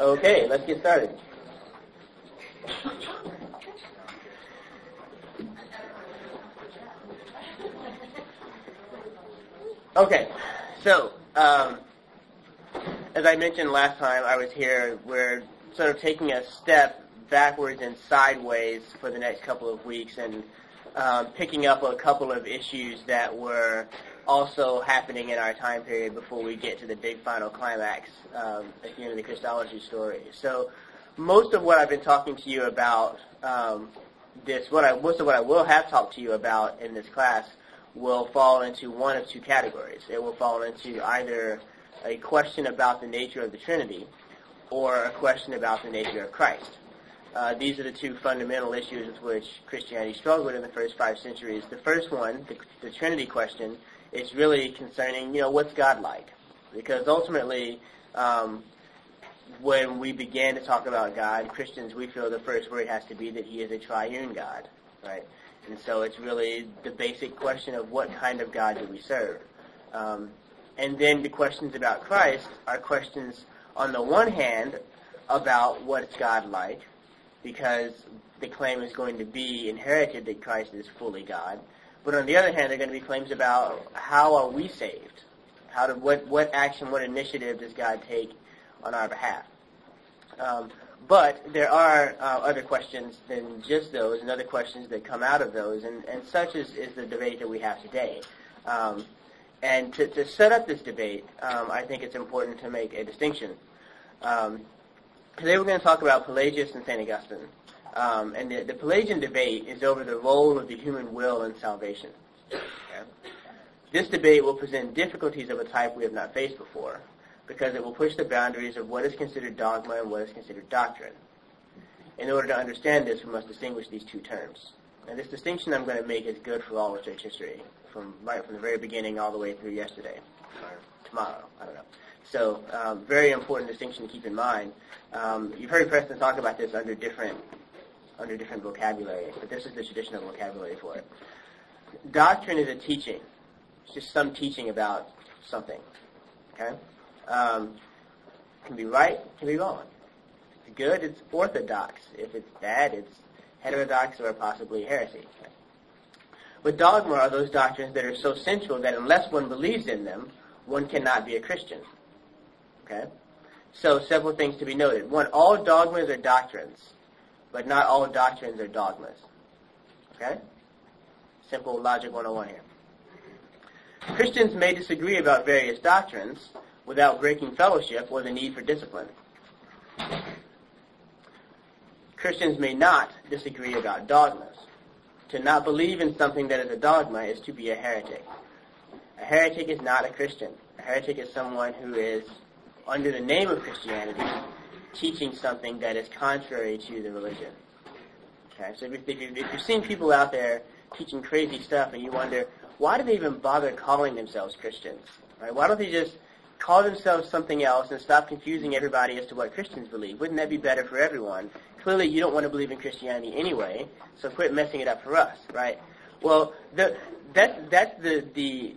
Okay, let's get started. Okay, so um, as I mentioned last time I was here, we're sort of taking a step backwards and sideways for the next couple of weeks and um, picking up a couple of issues that were also happening in our time period before we get to the big final climax um, at the end of the Christology story. So most of what I've been talking to you about um, this, what I, most of what I will have talked to you about in this class will fall into one of two categories. It will fall into either a question about the nature of the Trinity or a question about the nature of Christ. Uh, these are the two fundamental issues with which Christianity struggled in the first five centuries. The first one, the, the Trinity question, is really concerning, you know, what's God like? Because ultimately, um, when we began to talk about God, Christians, we feel the first word has to be that He is a triune God, right? And so it's really the basic question of what kind of God do we serve? Um, and then the questions about Christ are questions, on the one hand, about what's God like, because the claim is going to be inherited that Christ is fully God. But on the other hand, there are going to be claims about how are we saved? How what, what action, what initiative does God take on our behalf? Um, but there are uh, other questions than just those, and other questions that come out of those, and, and such is, is the debate that we have today. Um, and to, to set up this debate, um, I think it's important to make a distinction. Um, Today we're going to talk about Pelagius and St. Augustine. Um, and the, the, Pelagian debate is over the role of the human will in salvation. Okay? This debate will present difficulties of a type we have not faced before, because it will push the boundaries of what is considered dogma and what is considered doctrine. In order to understand this, we must distinguish these two terms. And this distinction I'm going to make is good for all of church history, from right from the very beginning all the way through yesterday, or tomorrow, I don't know. So um, very important distinction to keep in mind. Um, you've heard Preston talk about this under different under different vocabulary, but this is the traditional vocabulary for it. Doctrine is a teaching. It's just some teaching about something. Okay? Um, can be right, can be wrong. If it's good, it's orthodox. If it's bad, it's heterodox or possibly heresy. But dogma are those doctrines that are so central that unless one believes in them, one cannot be a Christian. Okay? So several things to be noted. One, all dogmas are doctrines, but not all doctrines are dogmas. Okay? Simple logic 101 here. Christians may disagree about various doctrines without breaking fellowship or the need for discipline. Christians may not disagree about dogmas. To not believe in something that is a dogma is to be a heretic. A heretic is not a Christian. A heretic is someone who is under the name of Christianity, teaching something that is contrary to the religion. Okay, so if, if, if you're seeing people out there teaching crazy stuff and you wonder, why do they even bother calling themselves Christians? Right? Why don't they just call themselves something else and stop confusing everybody as to what Christians believe? Wouldn't that be better for everyone? Clearly you don't want to believe in Christianity anyway, so quit messing it up for us, right? Well, the, that, that's the, the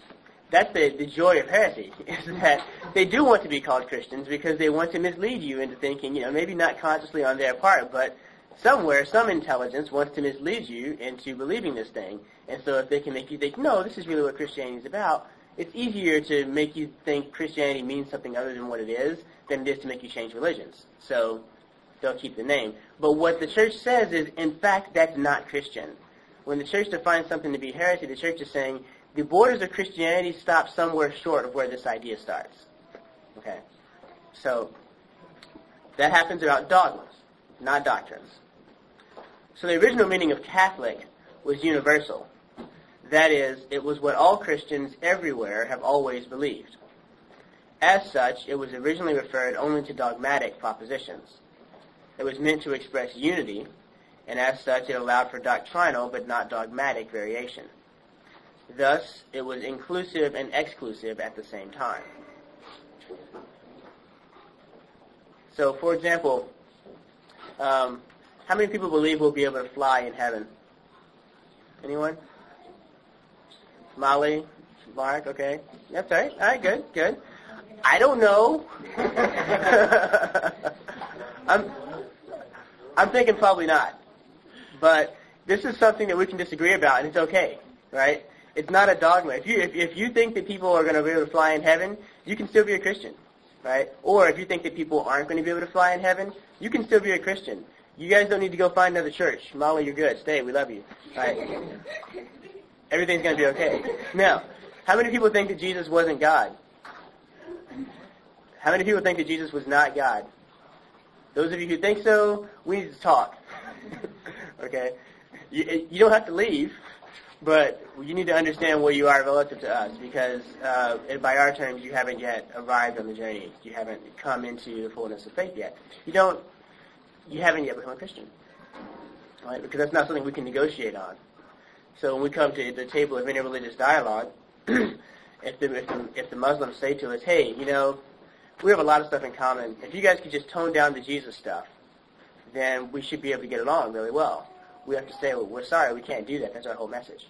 that's the, the joy of heresy, is that they do want to be called Christians because they want to mislead you into thinking, you know, maybe not consciously on their part, but somewhere, some intelligence wants to mislead you into believing this thing. And so if they can make you think, no, this is really what Christianity is about, it's easier to make you think Christianity means something other than what it is than it is to make you change religions. So they'll keep the name. But what the church says is, in fact, that's not Christian. When the church defines something to be heresy, the church is saying the borders of Christianity stop somewhere short of where this idea starts. Okay? So, that happens about dogmas, not doctrines. So the original meaning of Catholic was universal. That is, it was what all Christians everywhere have always believed. As such, it was originally referred only to dogmatic propositions. It was meant to express unity, and as such it allowed for doctrinal but not dogmatic variation. Thus, it was inclusive and exclusive at the same time. So, for example, um, how many people believe we'll be able to fly in heaven? Anyone? Molly? Mark? Okay. That's all right. All right, good, good. I don't know. I'm, I'm thinking probably not. But this is something that we can disagree about, and it's okay, right? It's not a dogma. If you if, if you think that people are going to be able to fly in heaven, you can still be a Christian, right? Or if you think that people aren't going to be able to fly in heaven, you can still be a Christian. You guys don't need to go find another church. Molly, you're good. Stay. We love you. Right? Everything's going to be okay. Now, how many people think that Jesus wasn't God? How many people think that Jesus was not God? Those of you who think so, we need to talk. okay? You, you don't have to leave, but you need to understand where you are relative to us because uh, by our terms, you haven't yet arrived on the journey. You haven't come into the fullness of faith yet. You don't. You haven't yet become a Christian, right? Because that's not something we can negotiate on. So when we come to the table of interreligious dialogue, if the, if the if the Muslims say to us, "Hey, you know, we have a lot of stuff in common. If you guys could just tone down the Jesus stuff, then we should be able to get along really well." We have to say, "Well, we're sorry, we can't do that. That's our whole message."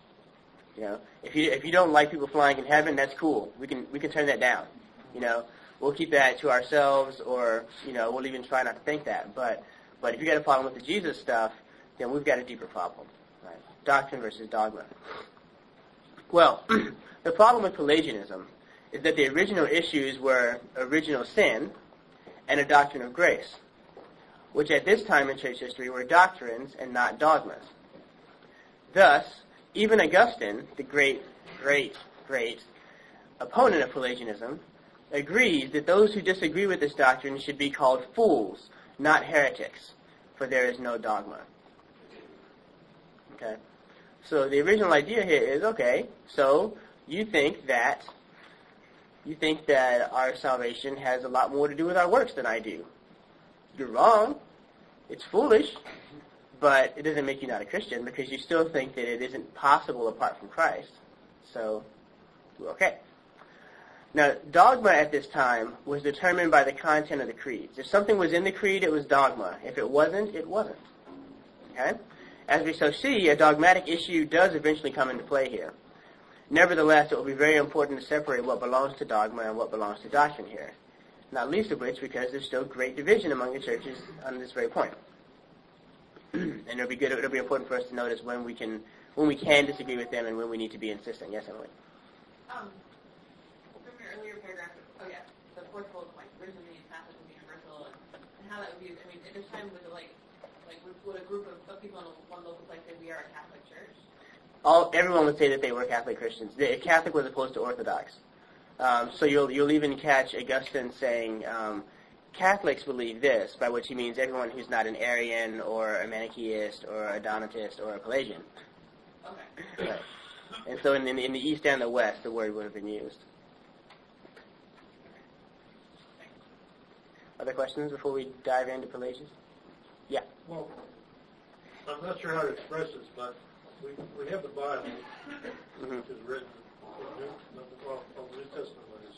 You know, if you if you don't like people flying in heaven, that's cool. We can we can turn that down. You know, we'll keep that to ourselves, or you know, we'll even try not to think that. But but if you got a problem with the Jesus stuff, then we've got a deeper problem. Right? Doctrine versus dogma. Well, the problem with Pelagianism is that the original issues were original sin and a doctrine of grace, which at this time in church history were doctrines and not dogmas. Thus, even Augustine, the great, great, great opponent of Pelagianism, agrees that those who disagree with this doctrine should be called fools, not heretics, for there is no dogma. Okay? So the original idea here is, okay, so you think that you think that our salvation has a lot more to do with our works than I do. You're wrong. It's foolish, but it doesn't make you not a Christian because you still think that it isn't possible apart from Christ. So, okay. Now, dogma at this time was determined by the content of the creeds. If something was in the creed, it was dogma. If it wasn't, it wasn't. Okay? As we shall see, a dogmatic issue does eventually come into play here. Nevertheless, it will be very important to separate what belongs to dogma and what belongs to doctrine here. Not least of which because there's still great division among the churches on this very point. and it'll be good. It'll be important for us to notice when we can when we can disagree with them and when we need to be insistent. Yes, Emily. Um, from your earlier paragraph, oh yeah, the fourth bullet point, originally being Catholic and universal, and, and how that would be. I mean, at this time, it like like would, would a group of, of people in the one local place say we are a Catholic church? all everyone would say that they were Catholic Christians. They, Catholic was opposed to Orthodox. Um, so you'll you'll even catch Augustine saying um, Catholics believe this, by which he means everyone who's not an Arian or a Manichaeist or a Donatist or a Pelagian. Okay. Right. And so in, in, in the East and the West, the word would have been used. Other questions before we dive into Pelagians? Yeah. Well, I'm not sure how to express this, but we, we have the Bible, hmm which is written, in New, well, the New Testament is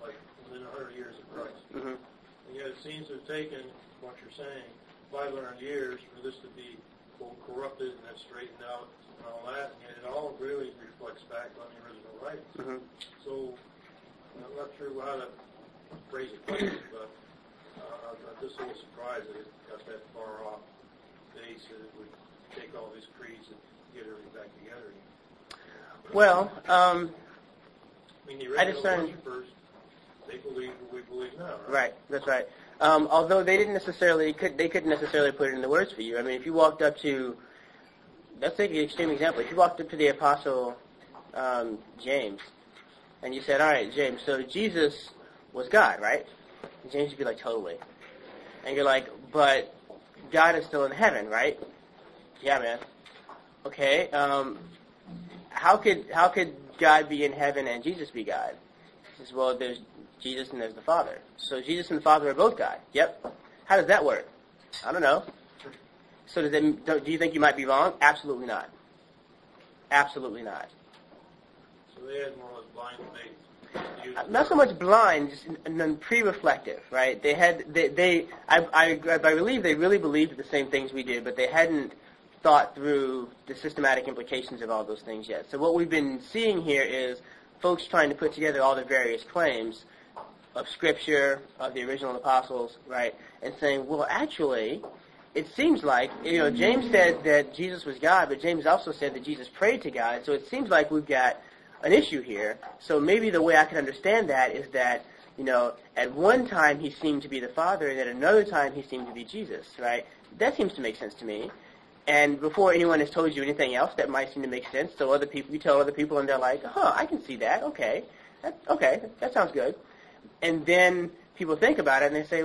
like within a hundred years of Christ. hmm And yet it seems to have taken, what you're saying, 500 years for this to be quote, corrupted and then straightened out and all that, and yet it all really reflects back on the original writings. hmm So I'm not sure how to phrase it, but uh, I'm just a little surprised that it got that far off base that it would take all these creeds and get everything back together. again. Well, um, I mean, the I original discern- worshipers, they believe what we believe now, right? Right, that's right. Um, although they didn't necessarily could they couldn't necessarily put it in the words for you. I mean, if you walked up to let's take an extreme example. If you walked up to the apostle um, James and you said, "All right, James, so Jesus was God, right?" And James would be like, "Totally," and you're like, "But God is still in heaven, right?" Yeah, man. Okay. Um, how could how could God be in heaven and Jesus be God? He says, well, there's Jesus and there's the Father. So Jesus and the Father are both God. Yep. How does that work? I don't know. So does it, do you think you might be wrong? Absolutely not. Absolutely not. So they had more blind faith. Uh, Not so much blind, just pre-reflective, right? They had, they, they I, I, I believe they really believed the same things we did, but they hadn't thought through the systematic implications of all those things yet. So what we've been seeing here is folks trying to put together all the various claims of Scripture, of the original apostles, right, and saying, well, actually, it seems like, you know, James said that Jesus was God, but James also said that Jesus prayed to God, so it seems like we've got an issue here. So maybe the way I can understand that is that, you know, at one time he seemed to be the Father, and at another time he seemed to be Jesus, right? That seems to make sense to me. And before anyone has told you anything else, that might seem to make sense. So other people, you tell other people, and they're like, "Huh, I can see that. Okay, that, okay, that sounds good." And then people think about it, and they say,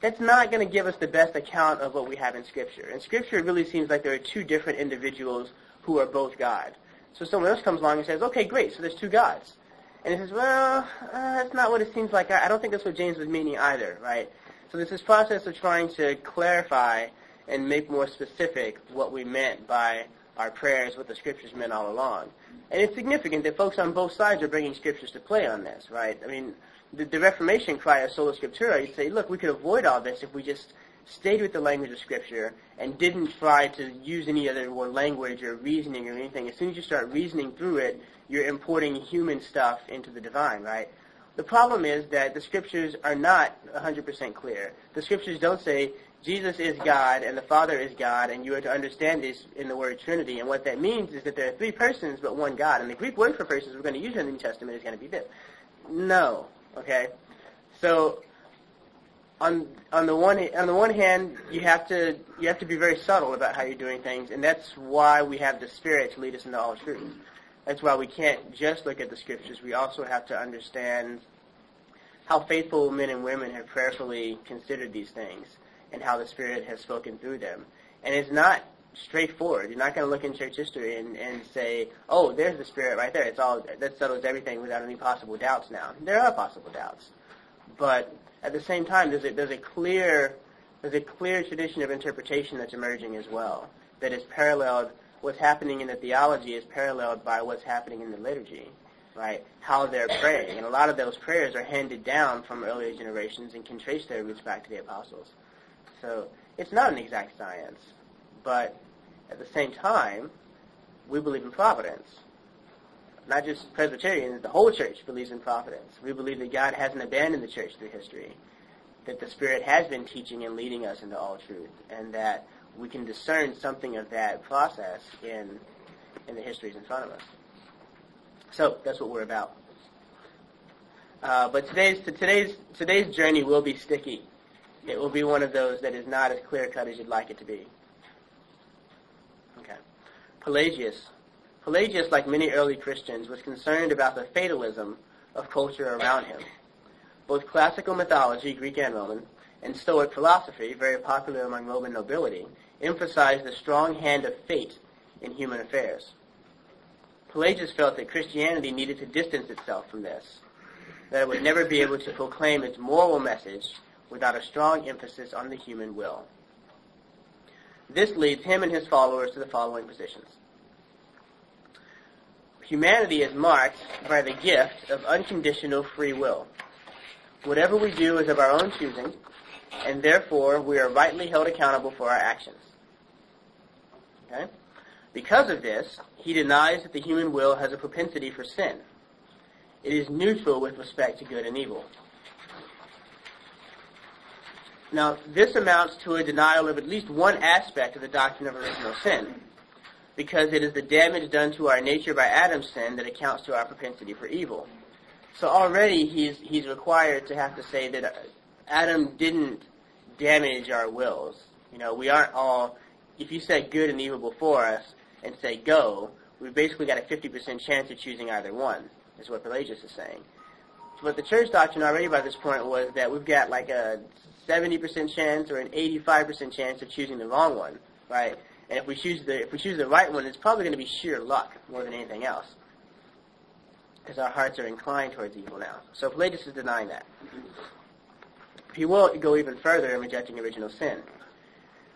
"That's not going to give us the best account of what we have in Scripture." In Scripture, it really seems like there are two different individuals who are both God. So someone else comes along and says, "Okay, great. So there's two gods." And he says, "Well, uh, that's not what it seems like. I, I don't think that's what James was meaning either, right?" So there's this process of trying to clarify and make more specific what we meant by our prayers, what the scriptures meant all along. And it's significant that folks on both sides are bringing scriptures to play on this, right? I mean, the, the Reformation cry of sola scriptura, you'd say, look, we could avoid all this if we just stayed with the language of scripture and didn't try to use any other language or reasoning or anything. As soon as you start reasoning through it, you're importing human stuff into the divine, right? The problem is that the scriptures are not 100% clear. The scriptures don't say Jesus is God and the Father is God, and you are to understand this in the word Trinity. And what that means is that there are three persons but one God. And the Greek word for persons we're going to use in the New Testament is going to be this. No. Okay? So on on the one on the one hand, you have to you have to be very subtle about how you're doing things, and that's why we have the Spirit to lead us into all truth. That's why we can't just look at the scriptures. We also have to understand how faithful men and women have prayerfully considered these things and how the Spirit has spoken through them. And it's not straightforward. You're not going to look in church history and, and say, oh, there's the Spirit right there. It's all that settles everything without any possible doubts now. There are possible doubts. But at the same time, there's a, there's a clear there's a clear tradition of interpretation that's emerging as well that is paralleled. What's happening in the theology is paralleled by what's happening in the liturgy, right? How they're praying, and a lot of those prayers are handed down from earlier generations and can trace their roots back to the apostles. So it's not an exact science, but at the same time, we believe in providence. Not just Presbyterians, the whole church believes in providence. We believe that God hasn't abandoned the church through history, that the Spirit has been teaching and leading us into all truth, and that we can discern something of that process in in the histories in front of us. So that's what we're about. Uh, but today's today's today's journey will be sticky it will be one of those that is not as clear cut as you'd like it to be. Okay. Pelagius. Pelagius, like many early Christians, was concerned about the fatalism of culture around him. Both classical mythology, Greek and Roman, and Stoic philosophy, very popular among Roman nobility, emphasized the strong hand of fate in human affairs. Pelagius felt that Christianity needed to distance itself from this, that it would never be able to proclaim its moral message without a strong emphasis on the human will. This leads him and his followers to the following positions. Humanity is marked by the gift of unconditional free will. Whatever we do is of our own choosing, and therefore we are rightly held accountable for our actions. Okay? Because of this, he denies that the human will has a propensity for sin. It is neutral with respect to good and evil. Now, this amounts to a denial of at least one aspect of the doctrine of original sin, because it is the damage done to our nature by Adam's sin that accounts to our propensity for evil. So already he's, he's required to have to say that Adam didn't damage our wills. You know, we aren't all, if you say good and evil before us and say go, we've basically got a 50% chance of choosing either one, is what Pelagius is saying. But the church doctrine already by this point was that we've got like a 70% chance or an 85% chance of choosing the wrong one, right? And if we choose the if we choose the right one, it's probably going to be sheer luck more than anything else, because our hearts are inclined towards evil now. So Pelagius is denying that. He will go even further in rejecting original sin.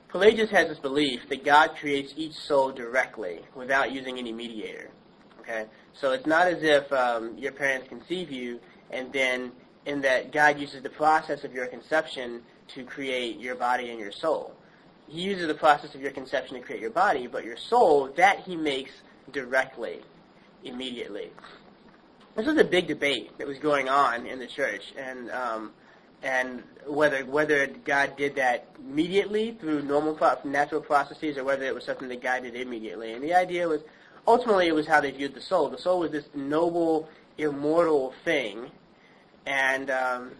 Pelagius has this belief that God creates each soul directly without using any mediator. Okay, so it's not as if um, your parents conceive you and then in that God uses the process of your conception to create your body and your soul. He uses the process of your conception to create your body, but your soul, that he makes directly, immediately. this was a big debate that was going on in the church, and um, and whether whether God did that immediately through normal natural processes, or whether it was something that God did immediately. And the idea was ultimately it was how they viewed the soul. The soul was this noble, immortal thing, and um,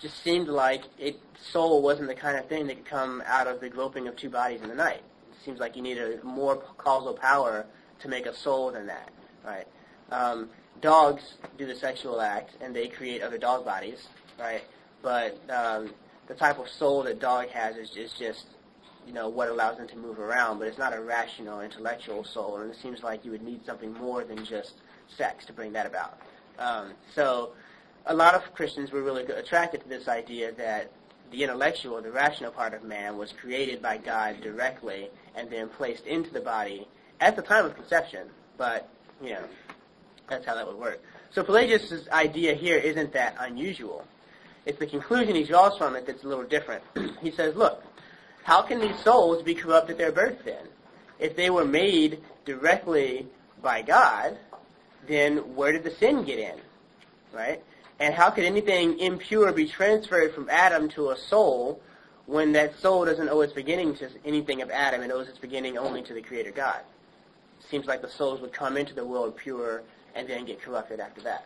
just seemed like it soul wasn't the kind of thing that could come out of the groping of two bodies in the night. It seems like you need a more causal power to make a soul than that, right? Um, dogs do the sexual act and they create other dog bodies, right? But um, the type of soul that dog has is, is just, you know, what allows them to move around, but it's not a rational, intellectual soul, and it seems like you would need something more than just sex to bring that about. Um, so a lot of Christians were really attracted to this idea that the intellectual, the rational part of man was created by God directly and then placed into the body at the time of conception, but, you know, that's how that would work. So Pelagius' idea here isn't that unusual. It's the conclusion he draws from it that's a little different. he says, look, how can these souls be corrupt at their birth then? If they were made directly by God, then where did the sin get in? Right? And how could anything impure be transferred from Adam to a soul when that soul doesn't owe its beginning to anything of Adam and owes its beginning only to the Creator God? seems like the souls would come into the world pure and then get corrupted after that.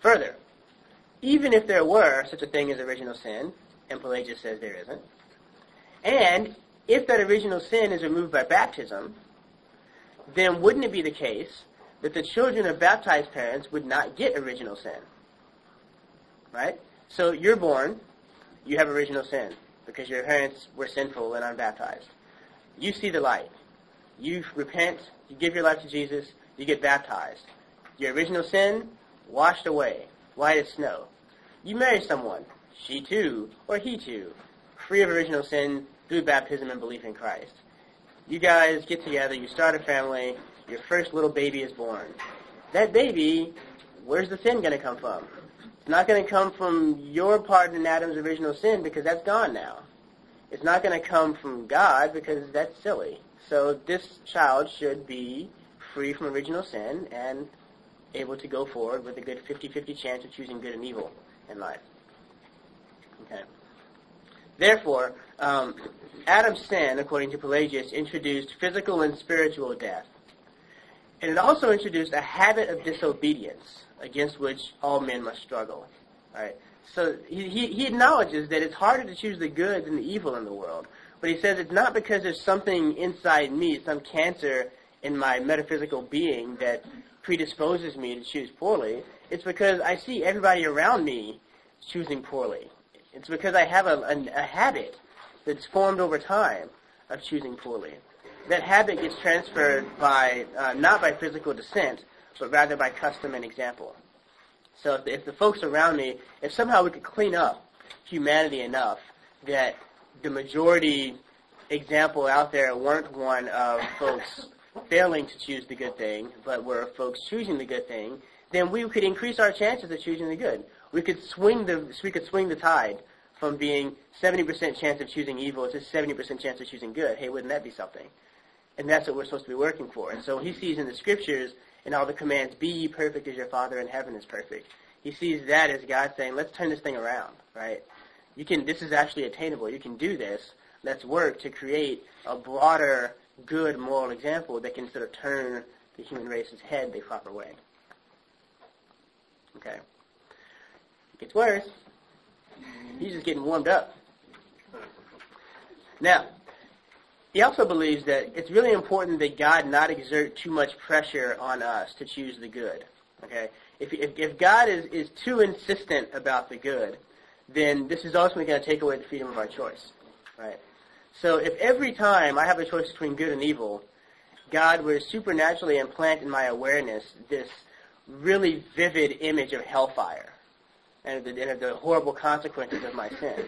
Further, even if there were such a thing as original sin, and Pelagius says there isn't, and if that original sin is removed by baptism, then wouldn't it be the case that the children of baptized parents would not get original sin? Right? So you're born, you have original sin because your parents were sinful and unbaptized. You see the light. You repent, you give your life to Jesus, you get baptized. Your original sin washed away, white as snow. You marry someone, she too, or he too, free of original sin through baptism and belief in Christ. You guys get together, you start a family, your first little baby is born. That baby, where's the sin going to come from? It's not going to come from your part in Adam's original sin because that's gone now. It's not going to come from God because that's silly. So this child should be free from original sin and able to go forward with a good 50-50 chance of choosing good and evil in life. Okay. Therefore, um, Adam's sin, according to Pelagius, introduced physical and spiritual death. And it also introduced a habit of disobedience against which all men must struggle. Right? So he, he, acknowledges that it's harder to choose the good than the evil in the world. But he says it's not because there's something inside me, some cancer in my metaphysical being that predisposes me to choose poorly. It's because I see everybody around me choosing poorly. It's because I have a, a, a habit that's formed over time of choosing poorly. That habit gets transferred by, uh, not by physical descent, but rather by custom and example. So if the, if the folks around me, if somehow we could clean up humanity enough that the majority example out there weren't one of folks failing to choose the good thing, but were folks choosing the good thing, then we could increase our chances of choosing the good. We could swing the we could swing the tide from being 70% chance of choosing evil to 70% chance of choosing good. Hey, wouldn't that be something? And that's what we're supposed to be working for. And so he sees in the scriptures and all the commands, be ye perfect as your Father in heaven is perfect. He sees that as God saying, let's turn this thing around, right? You can, this is actually attainable. You can do this. Let's work to create a broader, good moral example that can sort of turn the human race's head the proper way. Okay. It gets worse. He's just getting warmed up. Now, he also believes that it's really important that God not exert too much pressure on us to choose the good. Okay? If, if, if God is, is too insistent about the good, then this is ultimately going to take away the freedom of our choice. Right? So if every time I have a choice between good and evil, God were supernaturally implant in my awareness this really vivid image of hellfire and the, and the horrible consequences of my sin,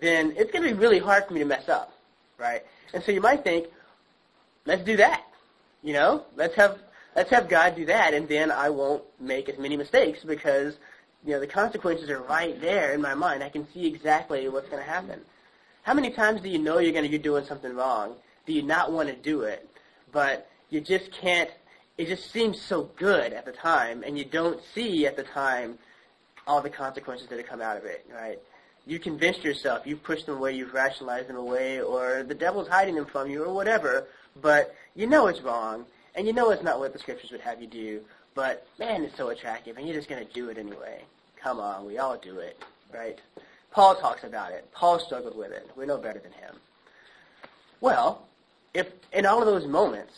then it's going to be really hard for me to mess up, right? And so you might think, let's do that. You know, let's have let's have God do that, and then I won't make as many mistakes because you know the consequences are right there in my mind. I can see exactly what's going to happen. How many times do you know you're going to be doing something wrong? Do you not want to do it, but you just can't it just seems so good at the time, and you don't see at the time all the consequences that have come out of it, right? You convinced yourself, you've pushed them away, you've rationalized them away, or the devil's hiding them from you, or whatever, but you know it's wrong, and you know it's not what the scriptures would have you do, but man, it's so attractive, and you're just going to do it anyway. Come on, we all do it, right? Paul talks about it. Paul struggled with it. We're no better than him. Well, if in all of those moments,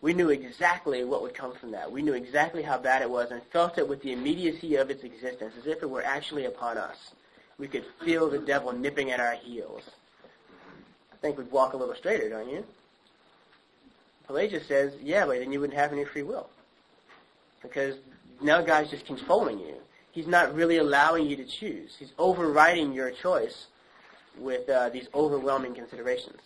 we knew exactly what would come from that. We knew exactly how bad it was and felt it with the immediacy of its existence, as if it were actually upon us. We could feel the devil nipping at our heels. I think we'd walk a little straighter, don't you? Pelagius says, yeah, but then you wouldn't have any free will. Because now God's just controlling you. He's not really allowing you to choose. He's overriding your choice with uh, these overwhelming considerations.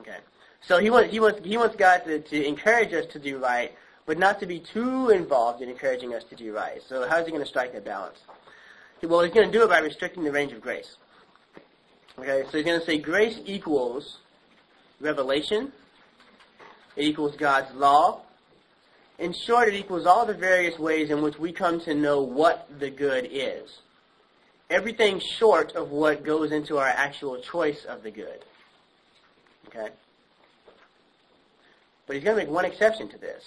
Okay. So he wants he wants he wants God to, to encourage us to do right, but not to be too involved in encouraging us to do right. So how is he going to strike that balance? Well, he's going to do it by restricting the range of grace. Okay, so he's going to say grace equals revelation. It equals God's law. In short, it equals all the various ways in which we come to know what the good is. Everything short of what goes into our actual choice of the good. Okay? But he's going to make one exception to this.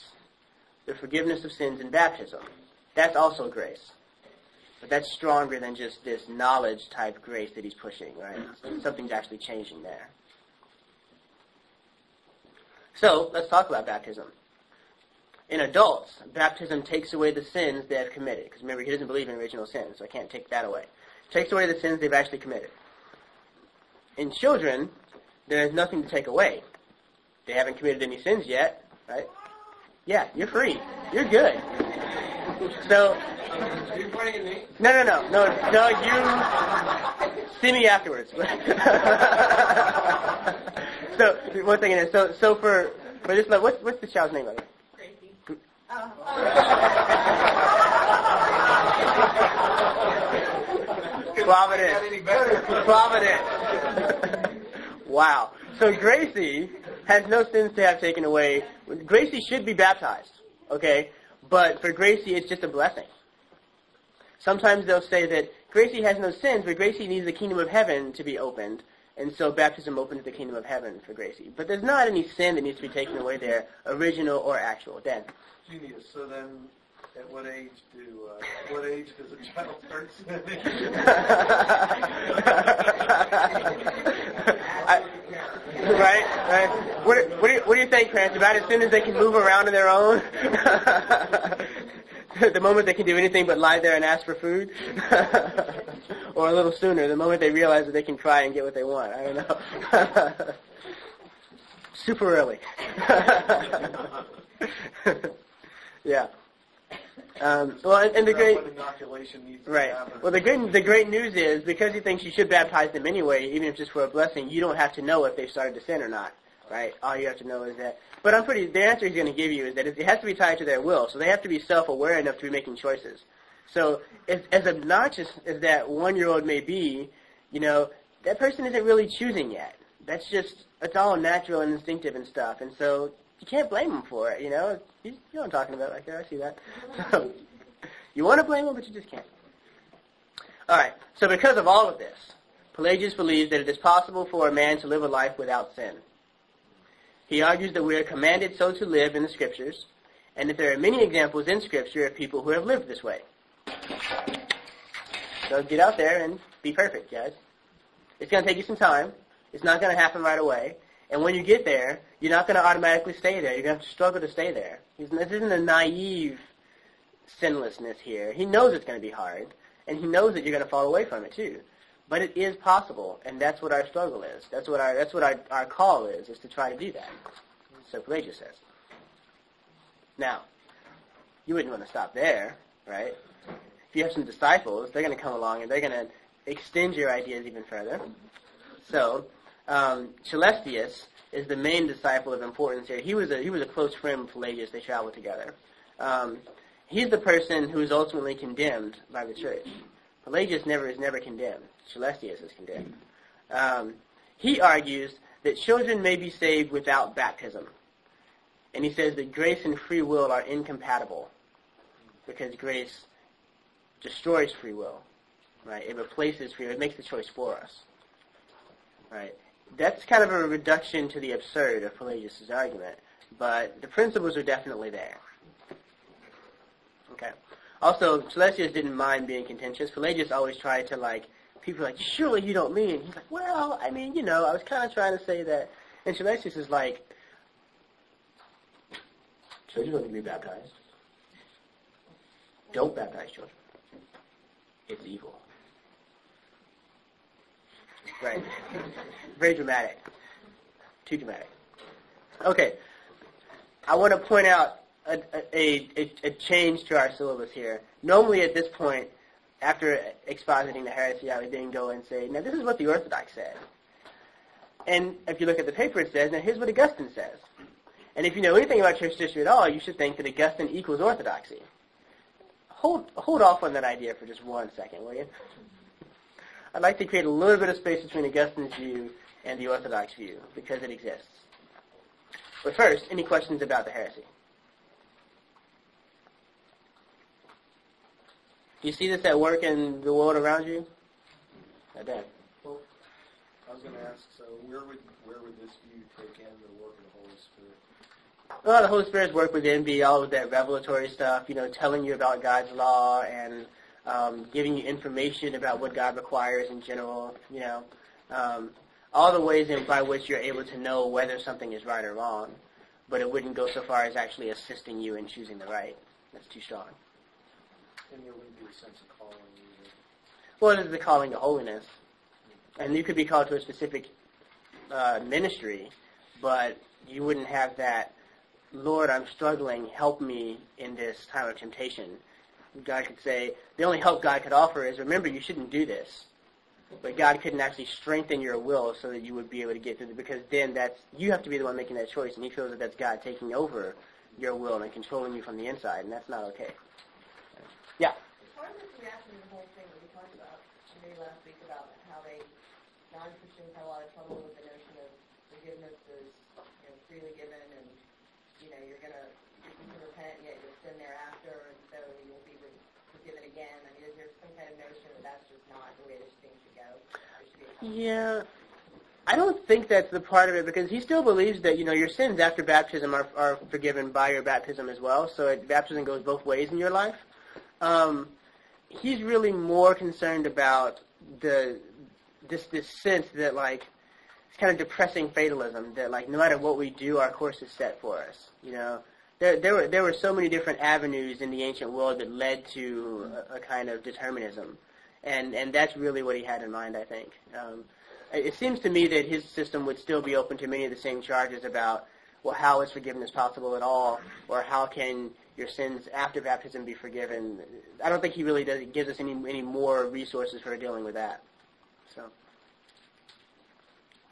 The forgiveness of sins in baptism. That's also grace. But that's stronger than just this knowledge type grace that he's pushing, right? Something's actually changing there. So, let's talk about baptism. In adults, baptism takes away the sins they have committed. Because remember, he doesn't believe in original sin, so I can't take that away. takes away the sins they've actually committed. In children, there is nothing to take away. They haven't committed any sins yet, right? Yeah, you're free. You're good. So, Are you pointing at me? no, no, no, no, no. You see me afterwards. so one thing is, so so for for this, what's what's the child's name? By the way? Crazy. Providence. Not any better. Providence. wow. So Gracie has no sins to have taken away. Gracie should be baptized, okay? But for Gracie, it's just a blessing. Sometimes they'll say that Gracie has no sins, but Gracie needs the kingdom of heaven to be opened, and so baptism opens the kingdom of heaven for Gracie. But there's not any sin that needs to be taken away there, original or actual. Dan. Genius. So then, at what age do uh, what age does a child start sinning? Right, right. What, what, do you, what do you think, Krantz? About as soon as they can move around on their own? the moment they can do anything but lie there and ask for food? or a little sooner, the moment they realize that they can cry and get what they want. I don't know. Super early. yeah. Um, well, and, and the great inoculation needs Right. Well, the great the great news is because he thinks you should baptize them anyway, even if just for a blessing. You don't have to know if they've started to sin or not. Right. All you have to know is that. But I'm pretty. The answer he's going to give you is that it has to be tied to their will. So they have to be self-aware enough to be making choices. So as, as obnoxious as that one-year-old may be, you know, that person isn't really choosing yet. That's just it's all natural and instinctive and stuff. And so you can't blame them for it. You know, you, you know what I'm talking about there. I see that. So, you want to blame them, but you just can't. All right. So because of all of this, Pelagius believes that it is possible for a man to live a life without sin. He argues that we are commanded so to live in the Scriptures, and that there are many examples in Scripture of people who have lived this way. So get out there and be perfect, guys. It's going to take you some time. It's not going to happen right away. And when you get there, you're not going to automatically stay there. You're going to have to struggle to stay there. This isn't a naive sinlessness here. He knows it's going to be hard, and he knows that you're going to fall away from it too. But it is possible, and that's what our struggle is. That's what our that's what our, our call is, is to try to do that. So Pelagius says. Now, you wouldn't want to stop there, right? If you have some disciples, they're going to come along and they're going to extend your ideas even further. So, um, Celestius is the main disciple of importance here. He was a he was a close friend of Pelagius. They traveled together. Um, he's the person who is ultimately condemned by the church. Pelagius never is never condemned. Celestius is condemned. Um, he argues that children may be saved without baptism. And he says that grace and free will are incompatible because grace destroys free will, right? It replaces free will. It makes the choice for us, right? That's kind of a reduction to the absurd of Pelagius' argument, but the principles are definitely there. Okay. Also, Celestius didn't mind being contentious. Pelagius always tried to like, people are like, surely you don't mean. He's like, well, I mean, you know, I was kind of trying to say that. And Celestius is like, children don't need to be baptized. Don't baptize children. It's evil. Right. Very dramatic. Too dramatic. Okay. I want to point out a, a, a, a change to our syllabus here. Normally at this point, after expositing the heresy, I would then go and say, now this is what the Orthodox said. And if you look at the paper, it says, now here's what Augustine says. And if you know anything about church history at all, you should think that Augustine equals orthodoxy. Hold, hold off on that idea for just one second, will you? I'd like to create a little bit of space between Augustine's view and the orthodox view, because it exists. But first, any questions about the heresy? Do you see this at work in the world around you? I bet. Well, I was going to ask, so where would where would this view take in the work of the Holy Spirit? Well, the Holy Spirit's work would then be all of that revelatory stuff, you know, telling you about God's law and um, giving you information about what God requires in general, you know, um, all the ways in by which you're able to know whether something is right or wrong, but it wouldn't go so far as actually assisting you in choosing the right. That's too strong. And there wouldn't be a sense of calling either. Well, it is the calling to holiness, and you could be called to a specific uh, ministry, but you wouldn't have that. Lord, I'm struggling. Help me in this time of temptation. God could say, the only help God could offer is, remember, you shouldn't do this. But God couldn't actually strengthen your will so that you would be able to get through it, because then that's, you have to be the one making that choice, and he feels that that's God taking over your will and controlling you from the inside, and that's not okay. Yeah. Part of this reaction to the whole thing that we talked about maybe last week about how they non-Christians have a lot of trouble with the notion of forgiveness is you know, freely given, and you know you're gonna you can repent yet you'll sin thereafter, and so you'll be forgiven again. I mean, is there some kind of notion that that's just not the way this thing should go? Should Yeah. I don't think that's the part of it because he still believes that you know your sins after baptism are, are forgiven by your baptism as well. So it, baptism goes both ways in your life. Um, he's really more concerned about the this this sense that like it's kind of depressing fatalism that like no matter what we do, our course is set for us. You know, there there were there were so many different avenues in the ancient world that led to a, a kind of determinism, and and that's really what he had in mind. I think. Um, it seems to me that his system would still be open to many of the same charges about well, how is forgiveness possible at all, or how can your sins after baptism be forgiven? I don't think he really does, gives us any any more resources for dealing with that. So.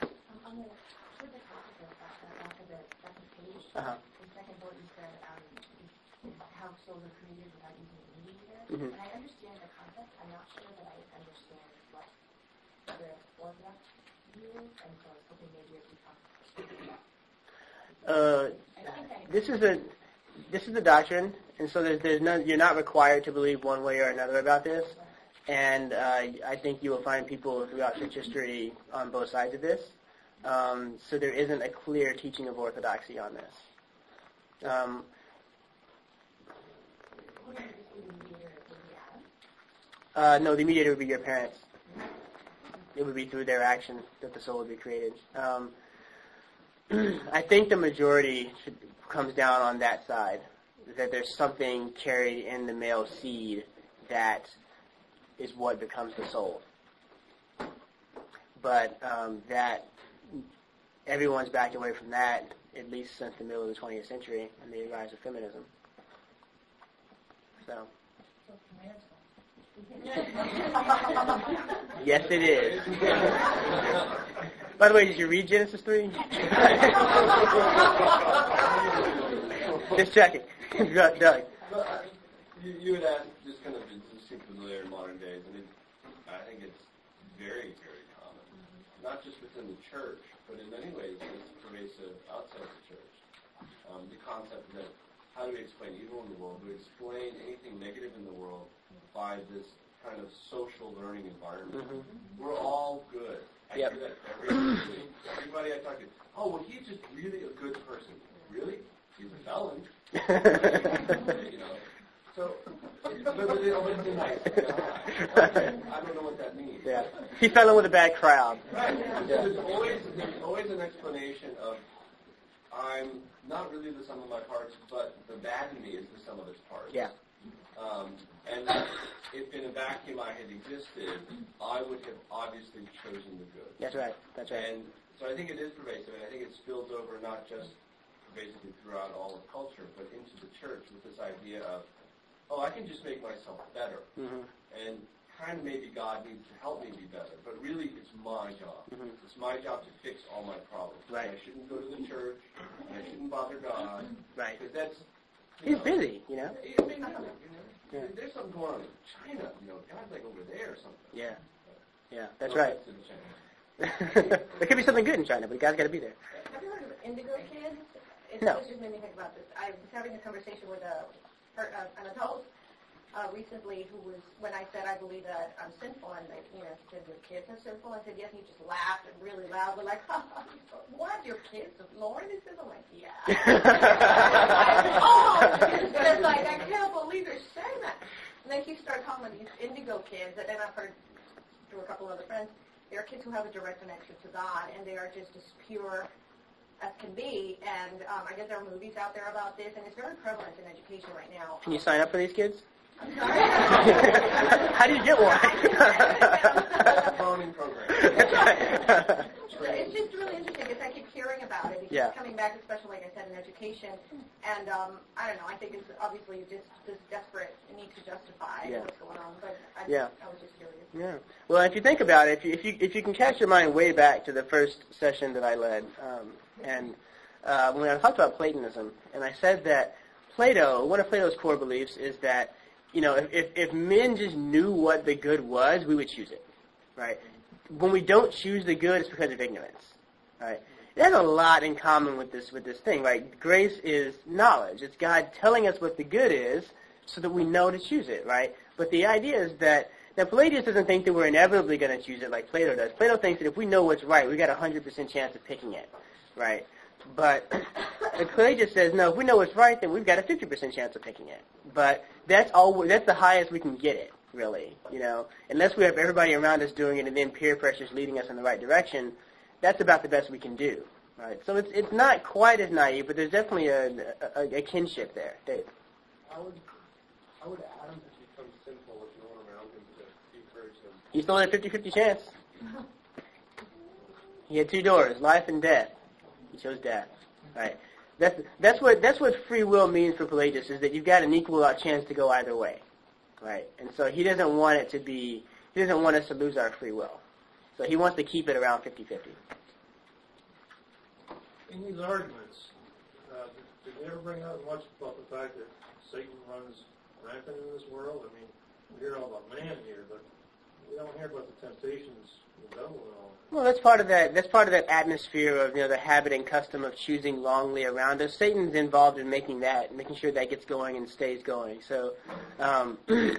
Um, on the, with the topic of that, uh, after the second page, Uh-huh. the second bullet you said, um, is how souls are created without using a mediator. Mhm. And I understand the concept, I'm not sure that I understand what the Orthodox view is, and so I was hoping maybe if we talk Uh, I think I this is a this is the doctrine, and so there's, there's no, you're not required to believe one way or another about this. And uh, I think you will find people throughout church history on both sides of this. Um, so there isn't a clear teaching of orthodoxy on this. Um, uh, no, the mediator would be your parents. It would be through their action that the soul would be created. Um, I think the majority should, comes down on that side, that there's something carried in the male seed that is what becomes the soul. But um, that everyone's backed away from that at least since the middle of the 20th century and the rise of feminism. So, yes, it is. By the way, did you read Genesis 3? Just checking. Doug. But uh, you, you had asked just kind of just super familiar in modern days. I mean, I think it's very, very common, Mm-hmm. not just within the church, but in many ways it's pervasive outside the church. Um, the concept that how do we explain evil in the world? We explain anything negative in the world by this kind of social learning environment. Mhm. We're all good. I Yep. hear that every. Everybody I talk to, oh, well, he's just really a good person. Really? He's a felon. you know. So, but, but they always nice. Okay, I don't know what that means. yeah. He fell in with a bad crowd. Right. So there's always there's always an explanation of I'm not really the sum of my parts, but the bad in me is the sum of its parts. Yeah. Um, and if in a vacuum I had existed, I would have obviously chosen the good. That's right. That's right. And so I think it is pervasive, and I think it spills over not just pervasively throughout all of culture, but into the church with this idea of, oh, I can just make myself better, hmm and kind of maybe God needs to help me be better, but really it's my job. Mhm. It's my job to fix all my problems. Right. I shouldn't go to the church, I shouldn't bother God, Right. because that's He's know, busy, you know. it may not, you know. Yeah. There's something going on in China, you know, God's like over there or something. Yeah. Yeah. That's No right. offense to the Chinese. there could be something good in China, but God's got to be there. Have you heard of Indigo Kids? It No. just made me think about this. I was having a conversation with a, uh, an adult uh, recently who was, when I said I believe that I'm sinful, and they, you know, he said, your kids are sinful? I said, yes, and he just laughed and really loud. We're like, what, your kids? Lauren is sinful? I'm like, yeah. oh, it's like, I can't believe they're saying that. And then he started talking about these indigo kids, and then I've heard through a couple other friends, there are kids who have a direct connection to God, and they are just as pure as can be. And um, I guess there are movies out there about this, and it's very prevalent in education right now. Can you sign up for these kids? I'm sorry. How do you get one? That's a farming program. That's. It's just really interesting because I keep hearing about it. It keeps Yeah. coming back, especially like I said in education. And um, I don't know. I think it's obviously just this desperate need to justify Yeah. what's going on. But I, Yeah. I was just curious. Yeah. Well, if you think about it, if you if you if you can cast your mind way back to the first session that I led, um, and uh, when I talked about Platonism, and I said that Plato, one of Plato's core beliefs is that you know if if, if men just knew what the good was, we would choose it, right? When we don't choose the good, it's because of ignorance, right? It has a lot in common with this with this thing, right? Grace is knowledge. It's God telling us what the good is, so that we know to choose it, right? But the idea is that now Pelagius doesn't think that we're inevitably going to choose it like Plato does. Plato thinks that if we know what's right, we got a hundred percent chance of picking it, right? But and just says no. If we know it's right, then we've got a fifty percent chance of picking it. But that's all. That's the highest we can get it, really. You know, unless we have everybody around us doing it, and then peer pressure is leading us in the right direction. That's about the best we can do, right? So it's it's not quite as naive, but there's definitely a, a, a kinship there, Dave. How would, how would Adam become sinful with no one around him to encourage him? He still had a 50-50 chance. He had two doors, life and death. He chose death. Right. That's that's what that's what free will means for Pelagius is that you've got an equal out chance to go either way. Right. And so he doesn't want it to be he doesn't want us to lose our free will. So he wants to keep it around 50-50. In these arguments, uh, did they ever bring up much about the fact that Satan runs rampant in this world? I mean, we hear all about man here, but we don't hear about the temptations of the devil and all. Well, that's part of that. That's part of that atmosphere of you know the habit and custom of choosing wrongly around us. Satan's involved in making that, making sure that gets going and stays going. So, um,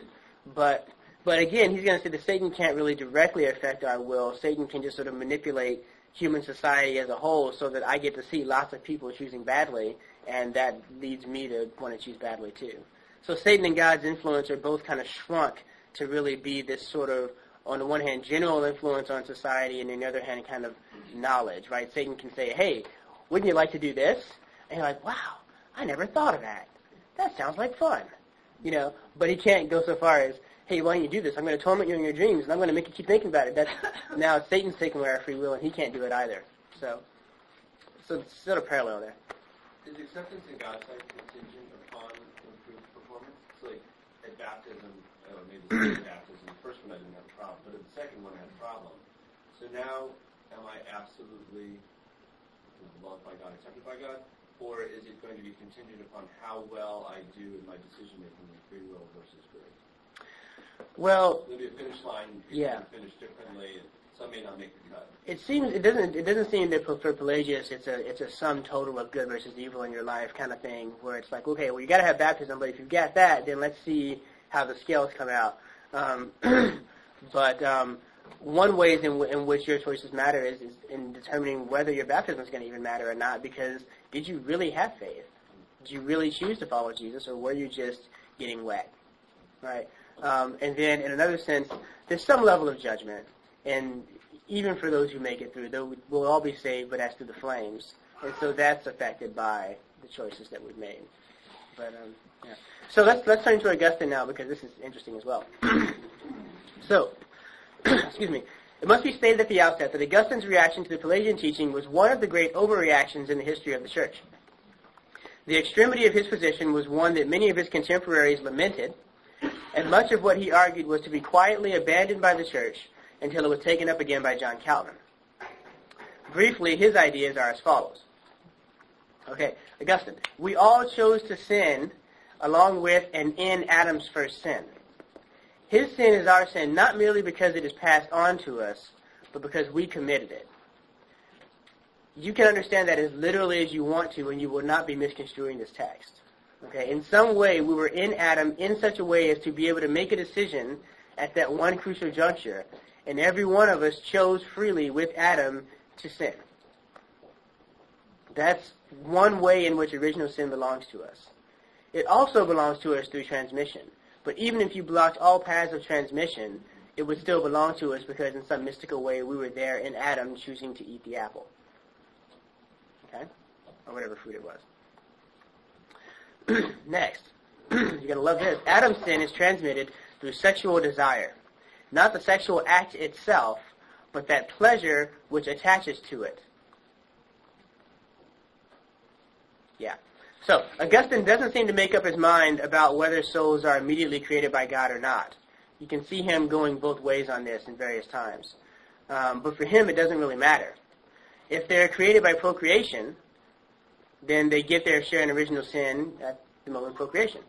but but again, he's going to say that Satan can't really directly affect our will. Satan can just sort of manipulate human society as a whole, so that I get to see lots of people choosing badly, and that leads me to want to choose badly too. So Satan and God's influence are both kind of shrunk to really be this sort of on the one hand, general influence on society, and on the other hand, kind of knowledge, right? Satan can say, hey, wouldn't you like to do this? And you're like, wow, I never thought of that. That sounds like fun. You know, but he can't go so far as, hey, why don't you do this? I'm going to torment you in your dreams, and I'm going to make you keep thinking about it. That's now Satan's taking away our free will, and he can't do it either. So, so it's sort of parallel there. Is acceptance in God's sight contingent upon improved performance? So like at baptism, uh, maybe it's at baptism, the first one I didn't have a problem, but at the second one I had a problem. So now, am I absolutely loved by God, accepted by God? Or is it going to be contingent upon how well I do in my decision making in free will versus grace? Well, Maybe a finish line, Yeah. finish differently, so I may not make the cut. It seems it doesn't it doesn't seem that for Pelagius it's a it's a sum total of good versus evil in your life kind of thing where it's like okay well you got to have baptism but if you've got that then let's see how the scales come out. Um, but um, one way in, w- in which your choices matter is, is in determining whether your baptism is going to even matter or not because did you really have faith? Did you really choose to follow Jesus or were you just getting wet? Right? Um, and then in another sense, there's some level of judgment. And even for those who make it through, though we'll all be saved, but as through the flames. And so that's affected by the choices that we've made. But um, yeah. So let's let's turn to Augustine now because this is interesting as well. so, excuse me. It must be stated at the outset that Augustine's reaction to the Pelagian teaching was one of the great overreactions in the history of the Church. The extremity of his position was one that many of his contemporaries lamented, and much of what he argued was to be quietly abandoned by the Church until it was taken up again by John Calvin. Briefly, his ideas are as follows. Okay, Augustine. We all chose to sin along with and in Adam's first sin. His sin is our sin not merely because it is passed on to us, but because we committed it. You can understand that as literally as you want to, and you will not be misconstruing this text. Okay, in some way, we were in Adam in such a way as to be able to make a decision at that one crucial juncture, and every one of us chose freely with Adam to sin. That's one way in which original sin belongs to us. It also belongs to us through transmission. But even if you blocked all paths of transmission, it would still belong to us because in some mystical way we were there in Adam choosing to eat the apple. Okay? Or whatever fruit it was. Next. You're going to love this. Adam's sin is transmitted through sexual desire. Not the sexual act itself, but that pleasure which attaches to it. Yeah. So, Augustine doesn't seem to make up his mind about whether souls are immediately created by God or not. You can see him going both ways on this in various times. Um, but for him, it doesn't really matter. If they're created by procreation, then they get their share in original sin at the moment of procreation.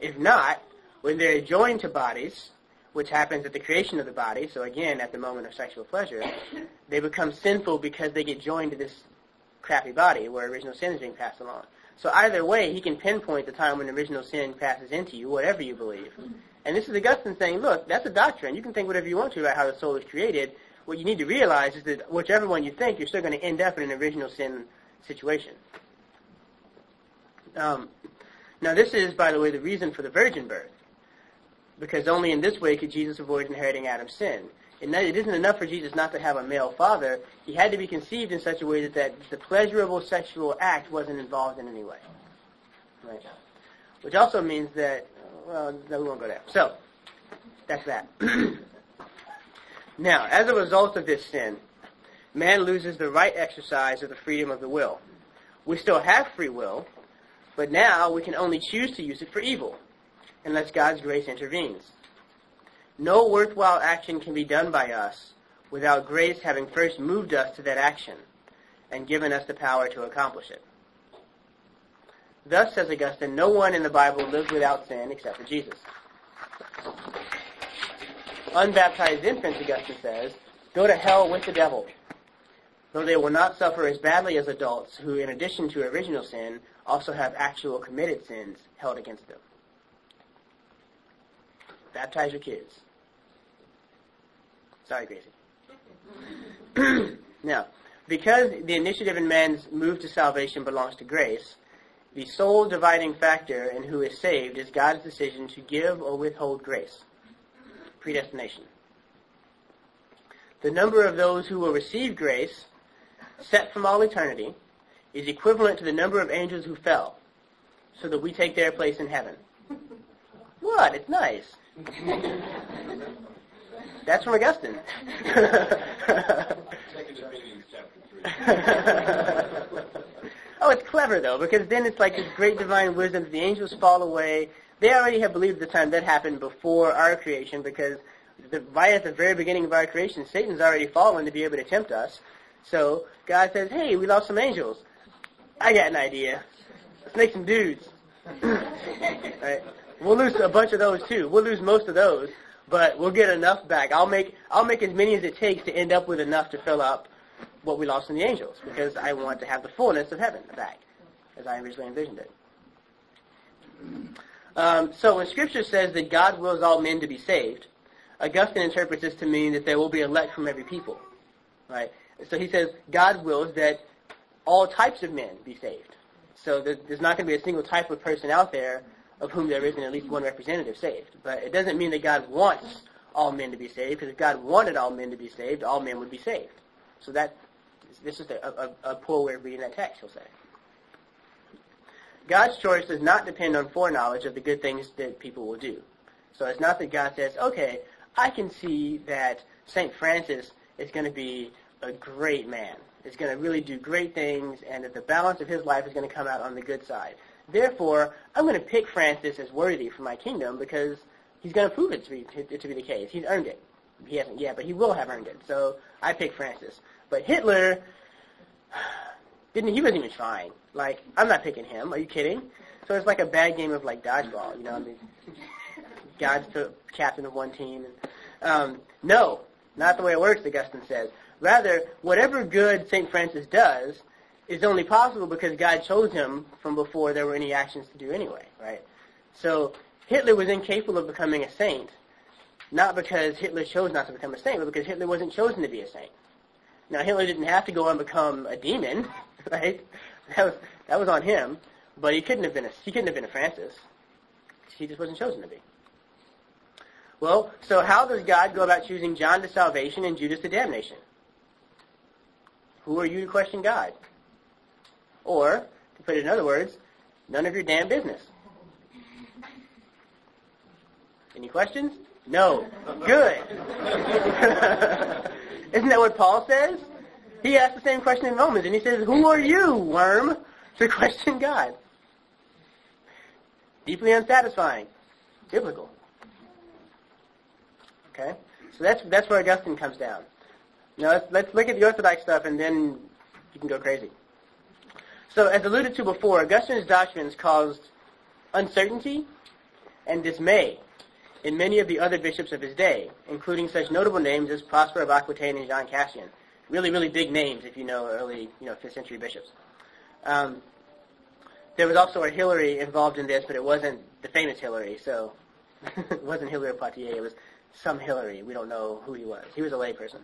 If not, when they're joined to bodies, which happens at the creation of the body, so again, at the moment of sexual pleasure, they become sinful because they get joined to this crappy body where original sin is being passed along. So either way, he can pinpoint the time when original sin passes into you, whatever you believe. And this is Augustine saying, look, that's a doctrine. You can think whatever you want to about how the soul is created. What you need to realize is that whichever one you think, you're still going to end up in an original sin situation. Um, now, this is, by the way, the reason for the virgin birth. Because only in this way could Jesus avoid inheriting Adam's sin. It isn't enough for Jesus not to have a male father. He had to be conceived in such a way that, that the pleasurable sexual act wasn't involved in any way. Right. Which also means that, well, no, we won't go there. So, that's that. now, as a result of this sin, man loses the right exercise of the freedom of the will. We still have free will, but now we can only choose to use it for evil, unless God's grace intervenes. No worthwhile action can be done by us without grace having first moved us to that action and given us the power to accomplish it. Thus, says Augustine, no one in the Bible lived without sin except for Jesus. Unbaptized infants, Augustine says, go to hell with the devil, though they will not suffer as badly as adults who, in addition to original sin, also have actual committed sins held against them. Baptize your kids. Sorry, now, because the initiative in man's move to salvation belongs to grace, the sole dividing factor in who is saved is God's decision to give or withhold grace. Predestination. The number of those who will receive grace, set from all eternity, is equivalent to the number of angels who fell, so that we take their place in heaven. What? It's nice. That's from Augustine. Second Opinions, chapter 3. oh, it's clever though, because then it's like this great divine wisdom. The angels fall away. They already have believed the time that happened before our creation, because the, right at the very beginning of our creation, Satan's already fallen to be able to tempt us. So God says, "Hey, we lost some angels. I got an idea. Let's make some dudes." right? We'll lose a bunch of those too. We'll lose most of those. But we'll get enough back. I'll make I'll make as many as it takes to end up with enough to fill up what we lost in the angels, because I want to have the fullness of heaven back, as I originally envisioned it. Um, so when Scripture says that God wills all men to be saved, Augustine interprets this to mean that there will be elect from every people, right? So he says God wills that all types of men be saved. So there's not going to be a single type of person out there of whom there isn't at least one representative saved. But it doesn't mean that God wants all men to be saved, because if God wanted all men to be saved, all men would be saved. So that this is a, a, a poor way of reading that text, he'll say. God's choice does not depend on foreknowledge of the good things that people will do. So it's not that God says, okay, I can see that St. Francis is going to be a great man, is going to really do great things, and that the balance of his life is going to come out on the good side. Therefore, I'm going to pick Francis as worthy for my kingdom because he's going to prove it to be, it to be the case. He's earned it. He hasn't yet, but he will have earned it. So I pick Francis. But Hitler, didn't he wasn't even trying. Like, I'm not picking him. Are you kidding? So it's like a bad game of like dodgeball, you know. what I mean, God's the captain of one team. Um, no, not the way it works. Augustine says. Rather, whatever good Saint Francis does is only possible because God chose him from before there were any actions to do anyway, right? So Hitler was incapable of becoming a saint, not because Hitler chose not to become a saint, but because Hitler wasn't chosen to be a saint. Now Hitler didn't have to go and become a demon, right? That was that was on him, but he couldn't have been a he couldn't have been a Francis. He just wasn't chosen to be. Well, so how does God go about choosing John to salvation and Judas to damnation? Who are you to question God? Or, to put it in other words, none of your damn business. Any questions? No. Good. Isn't that what Paul says? He asked the same question in Romans, and he says, Who are you, worm, to question God? Deeply unsatisfying. Biblical. Okay? So that's, that's where Augustine comes down. Now let's, let's look at the Orthodox stuff, and then you can go crazy. So as alluded to before, Augustine's doctrines caused uncertainty and dismay in many of the other bishops of his day, including such notable names as Prosper of Aquitaine and John Cassian. Really, really big names if you know early, you know, 5th century bishops. Um, there was also a Hilary involved in this, but it wasn't the famous Hilary, so it wasn't Hilary of Poitiers, it was some Hilary. We don't know who he was. He was a layperson.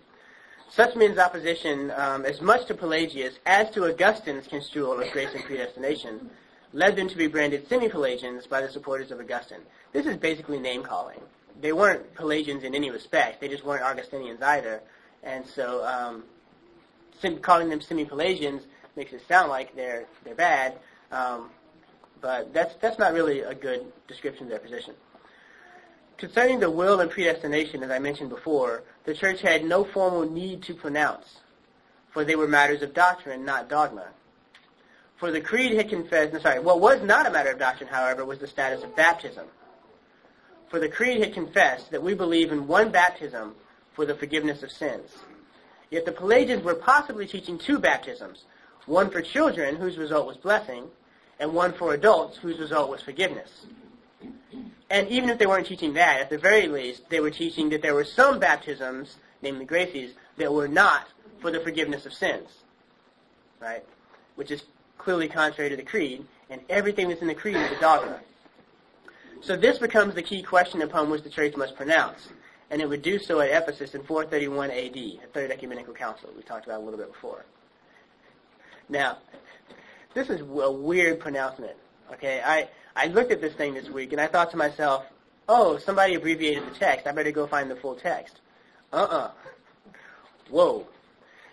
Such men's opposition, um, as much to Pelagius as to Augustine's construal of grace and predestination, led them to be branded semi-Pelagians by the supporters of Augustine. This is basically name calling. They weren't Pelagians in any respect. They just weren't Augustinians either. And so um, sim- calling them semi-Pelagians makes it sound like they're they're bad, um, but that's that's not really a good description of their position. Concerning the will and predestination, as I mentioned before, the church had no formal need to pronounce, for they were matters of doctrine, not dogma. For the creed had confessed, no, sorry, what was not a matter of doctrine, however, was the status of baptism. For the creed had confessed that we believe in one baptism for the forgiveness of sins. Yet the Pelagians were possibly teaching two baptisms, one for children, whose result was blessing, and one for adults, whose result was forgiveness. And even if they weren't teaching that, at the very least, they were teaching that there were some baptisms, namely graces, that were not for the forgiveness of sins. Right? Which is clearly contrary to the creed, and everything that's in the creed is a dogma. So this becomes the key question upon which the church must pronounce, and it would do so at Ephesus in 431 AD, the Third Ecumenical Council we talked about a little bit before. Now, this is a weird pronouncement. Okay, I I looked at this thing this week and I thought to myself, oh, somebody abbreviated the text. I better go find the full text. Uh-uh. Whoa.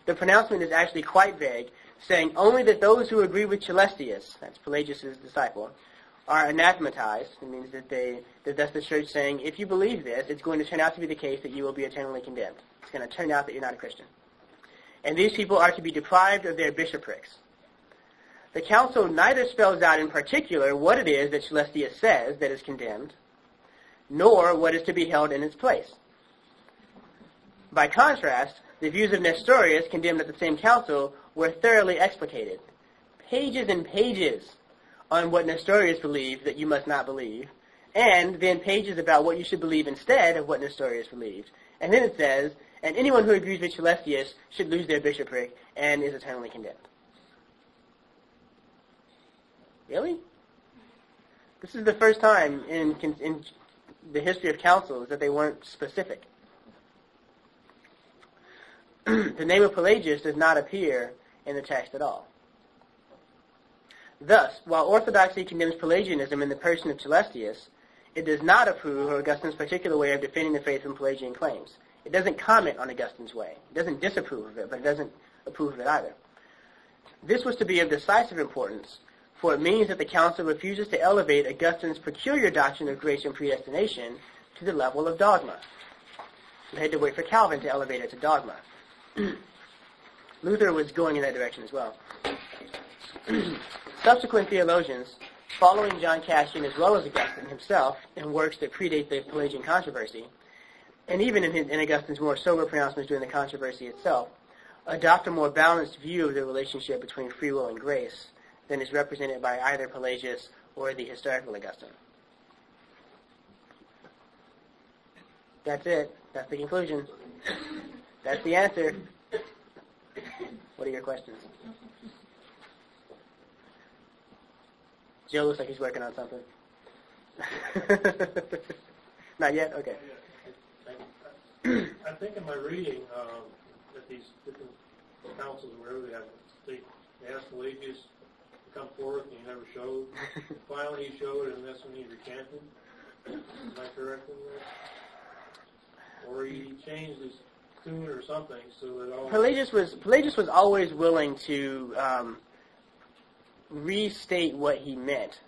The pronouncement is actually quite vague, saying only that those who agree with Celestius, that's Pelagius' disciple, are anathematized. It means that they, that that's the church saying, if you believe this, it's going to turn out to be the case that you will be eternally condemned. It's going to turn out that you're not a Christian. And these people are to be deprived of their bishoprics. The council neither spells out in particular what it is that Celestius says that is condemned, nor what is to be held in its place. By contrast, the views of Nestorius condemned at the same council were thoroughly explicated. Pages and pages on what Nestorius believed that you must not believe, and then pages about what you should believe instead of what Nestorius believed. And then it says, and anyone who agrees with Celestius should lose their bishopric and is eternally condemned. Really? This is the first time in, in the history of councils that they weren't specific. the name of Pelagius does not appear in the text at all. Thus, while orthodoxy condemns Pelagianism in the person of Celestius, it does not approve of Augustine's particular way of defending the faith from Pelagian claims. It doesn't comment on Augustine's way. It doesn't disapprove of it, but it doesn't approve of it either. This was to be of decisive importance, for it means that the Council refuses to elevate Augustine's peculiar doctrine of grace and predestination to the level of dogma. We had to wait for Calvin to elevate it to dogma. Luther was going in that direction as well. Subsequent theologians, following John Cassian as well as Augustine himself in works that predate the Pelagian controversy, and even in, his, in Augustine's more sober pronouncements during the controversy itself, adopt a more balanced view of the relationship between free will and grace than is represented by either Pelagius or the historical Augustine. That's it. That's the conclusion. That's the answer. What are your questions? Joe looks like he's working on something. Not yet? Okay. I think in my reading um, that these different councils, wherever they have, they, asked Pelagius come forth, and he never showed. Finally, he showed, and that's when he recanted. Am I correct in that? Or he changed his tune or something so that all. Pelagius was Pelagius was always willing to um, restate what he meant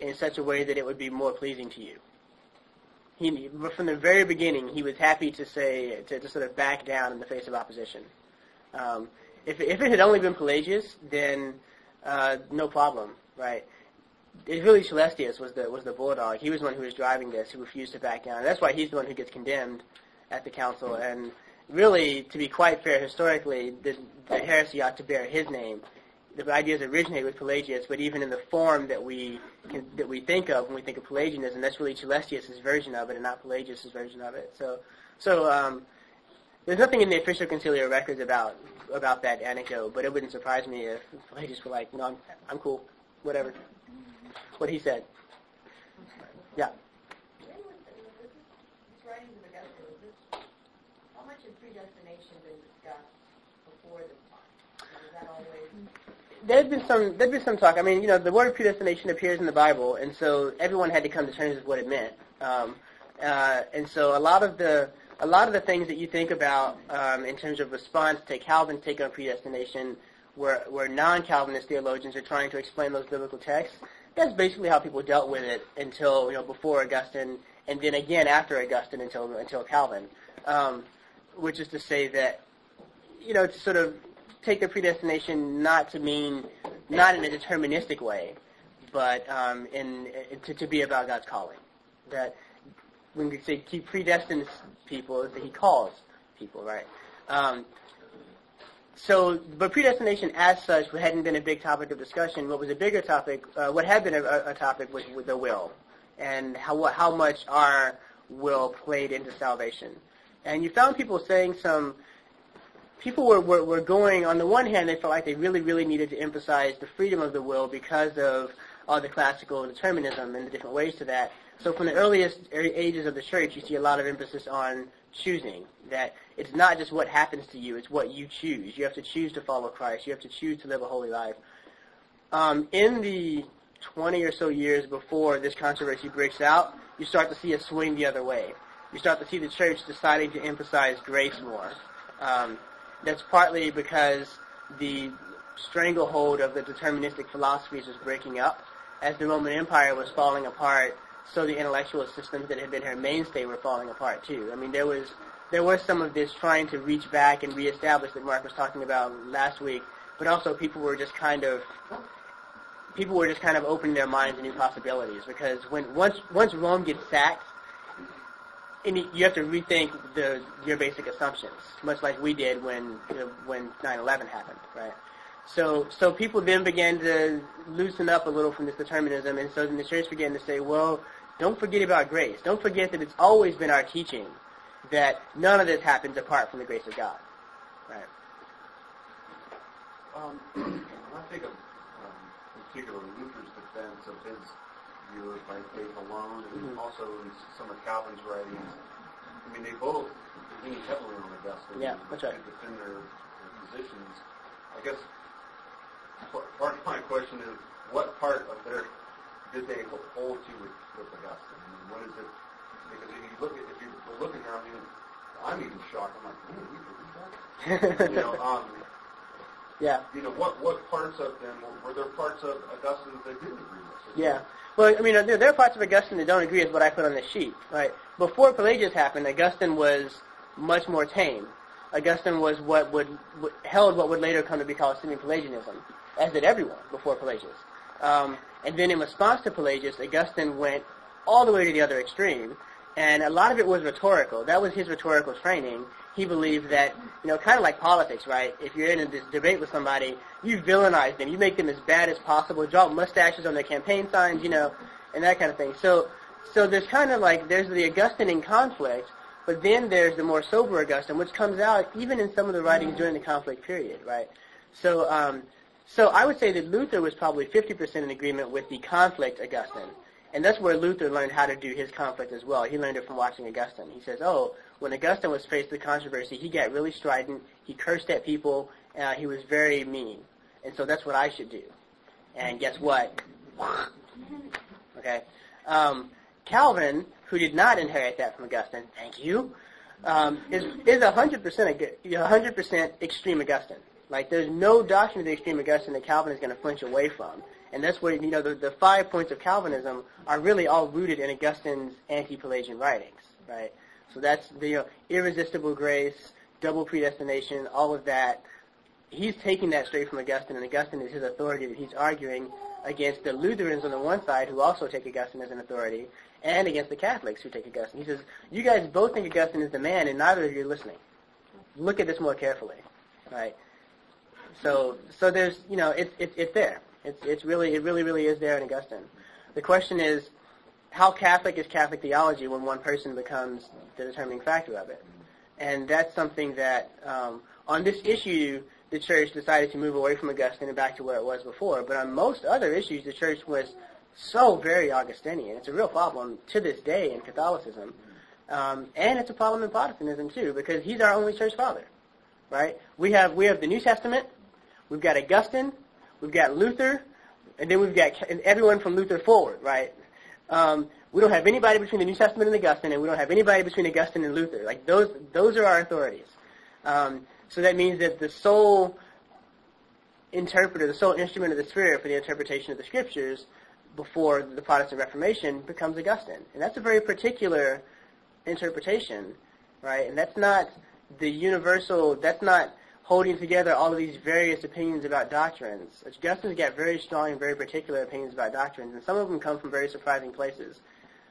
in such a way that it would be more pleasing to you. He, from the very beginning, he was happy to say to, to sort of back down in the face of opposition. Um, if, if it had only been Pelagius, then uh, no problem, right? Really Celestius was the was the bulldog. He was the one who was driving this, who refused to back down. And that's why he's the one who gets condemned at the council. And really, to be quite fair, historically, the, the heresy ought to bear his name the ideas originate with Pelagius, but even in the form that we can, that we think of when we think of Pelagianism, that's really Celestius' version of it, and not Pelagius' version of it. So, so um, there's nothing in the official conciliar records about about that anecdote, but it wouldn't surprise me if Pelagius were like, "No, I'm, I'm cool, whatever." What he said. Yeah. How much of predestination been discussed before this time? Is that always there's been some there's been some talk. I mean, you know, the word predestination appears in the Bible, and so everyone had to come to terms with what it meant. Um, uh, and so a lot of the a lot of the things that you think about um, in terms of response to Calvin's take on predestination, where where non-Calvinist theologians are trying to explain those biblical texts, that's basically how people dealt with it until you know before Augustine, and then again after Augustine until until Calvin, um, which is to say that you know to sort of take the predestination not to mean not in a deterministic way, but um, in, in to, to be about God's calling. That when we say He predestines people, is that He calls people, right? Um, so, but predestination as such hadn't been a big topic of discussion. What was a bigger topic, uh, what had been a, a topic was the will, and how how much our will played into salvation. And you found people saying some people were, were, were going, on the one hand, they felt like they really, really needed to emphasize the freedom of the will because of all the classical determinism and the different ways to that. So from the earliest ages of the church, you see a lot of emphasis on choosing, that it's not just what happens to you, it's what you choose. You have to choose to follow Christ. You have to choose to live a holy life. Um, in the 20 or so years before this controversy breaks out, you start to see a swing the other way. You start to see the church deciding to emphasize grace more. Um, that's partly because the stranglehold of the deterministic philosophies was breaking up. As the Roman Empire was falling apart, so the intellectual systems that had been her mainstay were falling apart too. I mean, there was there was some of this trying to reach back and reestablish that Mark was talking about last week, but also people were just kind of people were just kind of opening their minds to new possibilities because when once once Rome gets sacked, and you have to rethink the your basic assumptions, much like we did when when 9/11 happened, right? So so people then began to loosen up a little from this determinism, and so the church began to say, well, Don't forget about grace. Don't forget that it's always been our teaching that none of this happens apart from the grace of God. Right. Um, I think of, um, in particular, Luther's defense of his view of by faith alone, and Mhm. also in some of Calvin's writings, I mean, they both lean heavily on Augustine Yeah, that's right. to defend their, their positions. I guess part of my question is, what part of their did they hold to with, with Augustine? I mean, what is it? Because if you look at, if you're looking I mean, I'm even shocked. I'm like, Luther, read that? you know, um, yeah. you know, what what parts of them were there parts of Augustine that they didn't agree with? Yeah. Well, I mean, there, there are parts of Augustine that don't agree with what I put on the sheet. Right. Before Pelagius happened, Augustine was much more tame. Augustine was what would held what would later come to be called semi-Pelagianism, as did everyone before Pelagius. Um, and then in response to Pelagius, Augustine went all the way to the other extreme, and a lot of it was rhetorical. That was his rhetorical training. He believed that, you know, kind of like politics, right? If you're in a this debate with somebody, you villainize them. You make them as bad as possible. Draw mustaches on their campaign signs, you know, and that kind of thing. So, so there's kind of like there's the Augustine in conflict, but then there's the more sober Augustine, which comes out even in some of the writings during the conflict period, right? So, um, so I would say that Luther was probably 50% in agreement with the conflict Augustine. And that's where Luther learned how to do his conflict as well. He learned it from watching Augustine. He says, oh, when Augustine was faced with controversy, he got really strident. He cursed at people. Uh, he was very mean. And so that's what I should do. And guess what? okay. Um, Calvin, who did not inherit that from Augustine, thank you, um, is is hundred percent a hundred percent extreme Augustine. Like there's no doctrine of the extreme Augustine that Calvin is going to flinch away from. And that's where, you know, the, the five points of Calvinism are really all rooted in Augustine's anti-Pelagian writings, right? So that's the you know, irresistible grace, double predestination, all of that. He's taking that straight from Augustine, and Augustine is his authority that he's arguing against the Lutherans on the one side who also take Augustine as an authority, and against the Catholics who take Augustine. He says, you guys both think Augustine is the man, and neither of you are listening. Look at this more carefully, right? So, so there's, you know, it's it's it's there. It's it's really it really really is there in Augustine. The question is, how Catholic is Catholic theology when one person becomes the determining factor of it? And that's something that um, on this issue the church decided to move away from Augustine and back to where it was before. But on most other issues, the church was so very Augustinian. It's a real problem to this day in Catholicism, um, and it's a problem in Protestantism too because he's our only church father, right? We have we have the New Testament, we've got Augustine, we've got Luther, and then we've got everyone from Luther forward, right? Um, we don't have anybody between the New Testament and Augustine, and we don't have anybody between Augustine and Luther. Like those, those are our authorities. Um, so that means that the sole interpreter, the sole instrument of the Spirit for the interpretation of the Scriptures before the Protestant Reformation becomes Augustine, and that's a very particular interpretation, right? And that's not the universal. That's not holding together all of these various opinions about doctrines. Augustine's got very strong and very particular opinions about doctrines, and some of them come from very surprising places.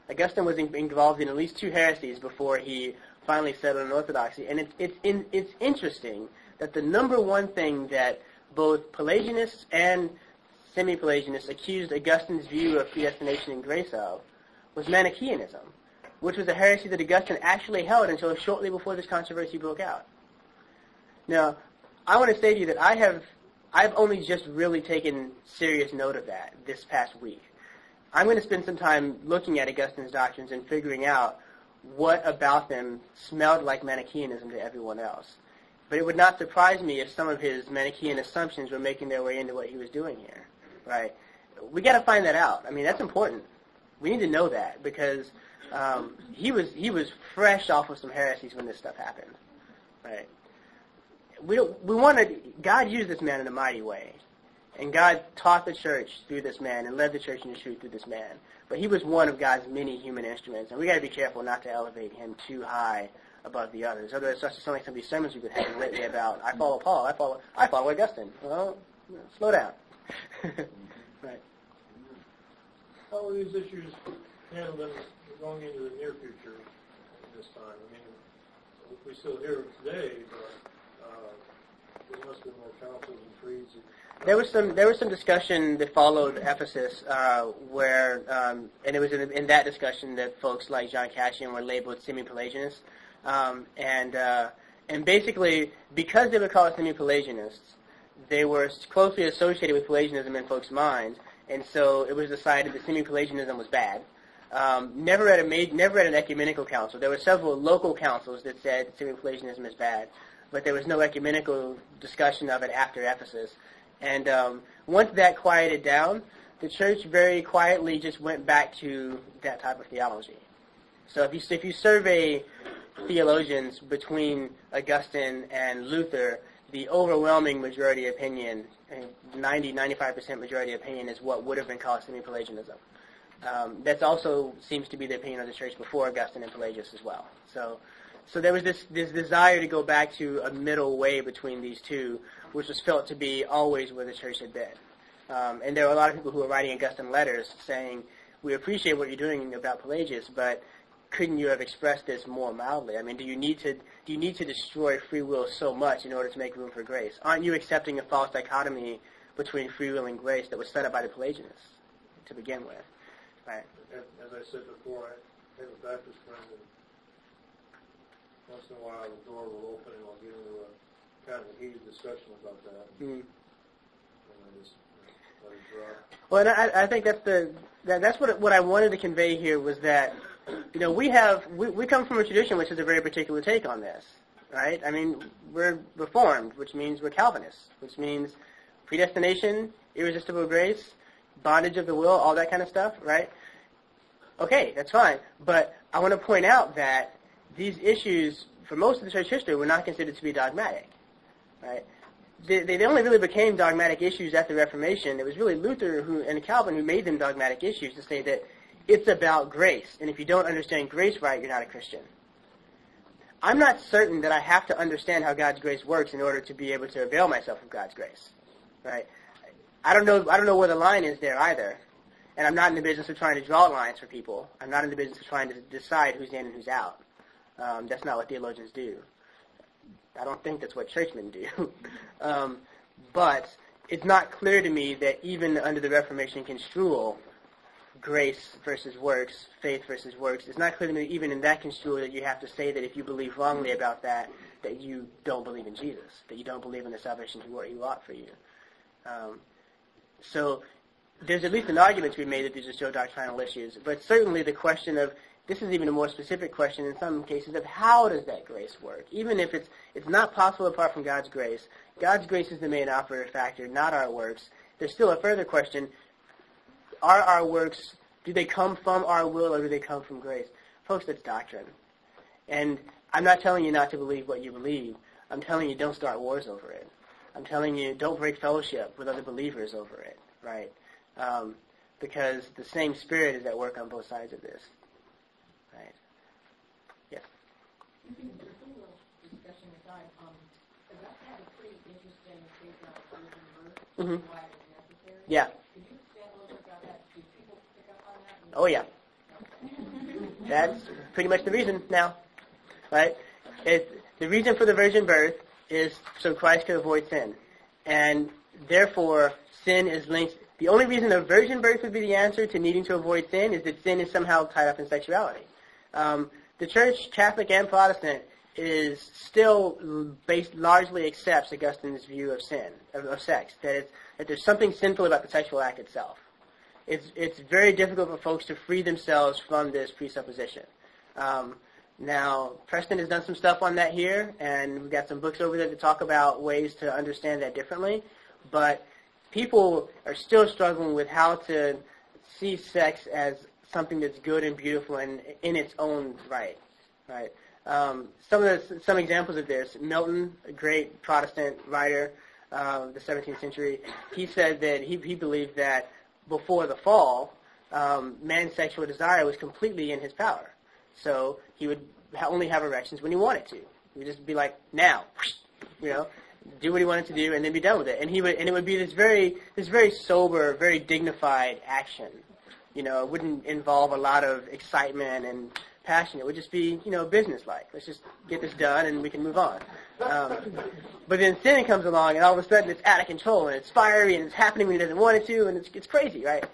Augustine was in, involved in at least two heresies before he finally settled on orthodoxy, and it's it's in, it's interesting that the number one thing that both Pelagianists and semi-Pelagianists accused Augustine's view of predestination and grace of was Manichaeanism, which was a heresy that Augustine actually held until shortly before this controversy broke out. Now, I want to say to you that I have, I've only just really taken serious note of that this past week. I'm going to spend some time looking at Augustine's doctrines and figuring out what about them smelled like Manichaeanism to everyone else. But it would not surprise me if some of his Manichaean assumptions were making their way into what he was doing here, right? We got to find that out. I mean, that's important. We need to know that because um, he was he was fresh off of some heresies when this stuff happened, right? We we wanted God used this man in a mighty way, and God taught the church through this man and led the church in the truth through this man. But he was one of God's many human instruments, and we got to be careful not to elevate him too high above the others. Otherwise, to sound like some of these sermons we've been having lately about I follow Paul, I follow I follow Augustine. Well, slow down. right. How are these issues handled in- going into the near future this time? I mean, we still hear them today, but and- There was some there was some discussion that followed Ephesus uh, where um, and it was in, in that discussion that folks like John Cassian were labeled semi-Pelagianists um, and uh, and basically because they were called semi-Pelagianists they were closely associated with Pelagianism in folks' minds and so it was decided that semi-Pelagianism was bad. Um, never at a made, never at an ecumenical council. There were several local councils that said semi-Pelagianism is bad, but there was no ecumenical discussion of it after Ephesus. And um, once that quieted down, the church very quietly just went back to that type of theology. So if you if you survey theologians between Augustine and Luther, the overwhelming majority opinion, 90 95% majority opinion, is what would have been called semi-Pelagianism. Um, that also seems to be the opinion of the church before Augustine and Pelagius as well. So, so there was this, this desire to go back to a middle way between these two, which was felt to be always where the church had been. Um, and there were a lot of people who were writing Augustine letters saying, we appreciate what you're doing about Pelagius, but couldn't you have expressed this more mildly? I mean, do you need to do you need to destroy free will so much in order to make room for grace? Aren't you accepting a false dichotomy between free will and grace that was set up by the Pelagianists to begin with? Right. And As I said before, I have a Baptist friend, and once in a while the door will open and I'll get into a kind of a heated discussion about that, Mm. and I just let it drop. Well, and I, I think that's the that, that's what what I wanted to convey here was that you know we have we, we come from a tradition which has a very particular take on this, right? I mean we're Reformed, which means we're Calvinists, which means predestination, irresistible grace, bondage of the will, all that kind of stuff, right? Okay, that's fine, but I want to point out that these issues, for most of the church history, were not considered to be dogmatic, right? they, they only really became dogmatic issues at the Reformation. It was really Luther who and Calvin who made them dogmatic issues to say that it's about grace, and if you don't understand grace right, you're not a Christian. I'm not certain that I have to understand how God's grace works in order to be able to avail myself of God's grace, right? I don't know. I don't know where the line is there either, and I'm not in the business of trying to draw lines for people. I'm not in the business of trying to decide who's in and who's out. Um, that's not what theologians do. I don't think that's what churchmen do. um, but it's not clear to me that even under the Reformation construal, grace versus works, faith versus works, it's not clear to me even in that construal that you have to say that if you believe wrongly about that, that you don't believe in Jesus, that you don't believe in the salvation he he wrought for you. Um, so there's at least an argument to be made that these are still doctrinal issues, but certainly the question of this is even a more specific question in some cases of how does that grace work? Even if it's it's not possible apart from God's grace. God's grace is the main operative factor, not our works. There's still a further question. Are our works do they come from our will or do they come from grace? Folks, that's doctrine. And I'm not telling you not to believe what you believe. I'm telling you don't start wars over it. I'm telling you don't break fellowship with other believers over it, right? Um, because the same spirit is at work on both sides of this. Right. Yes. discussion aside, um, Augustine had a pretty interesting take on virgin birth, Mhm. why it was necessary. Yeah. Oh yeah. That's pretty much the reason now, right? It, the reason for the virgin birth is so Christ could avoid sin, and therefore sin is linked. The only reason a virgin birth would be the answer to needing to avoid sin is that sin is somehow tied up in sexuality. Um, the Church, Catholic and Protestant, is still based largely accepts Augustine's view of sin of, of sex that it's that there's something sinful about the sexual act itself it's it's very difficult for folks to free themselves from this presupposition. Um, now, Preston has done some stuff on that here, and we've got some books over there to talk about ways to understand that differently. But people are still struggling with how to see sex as something that's good and beautiful and in its own right. Right. Um, some of the, some examples of this: Milton, a great Protestant writer uh, of the 17th century, he said that he he believed that before the fall, um, man's sexual desire was completely in his power. So he would ha- only have erections when he wanted to. He would just be like, now, you know, do what he wanted to do and then be done with it. And he would, and it would be this very, this very sober, very dignified action. You know, it wouldn't involve a lot of excitement and passion. It would just be, you know, businesslike. Let's just get this done and we can move on. Um, but then sin comes along, and all of a sudden it's out of control, and it's fiery, and it's happening when he doesn't want it to, and it's, it's crazy, right?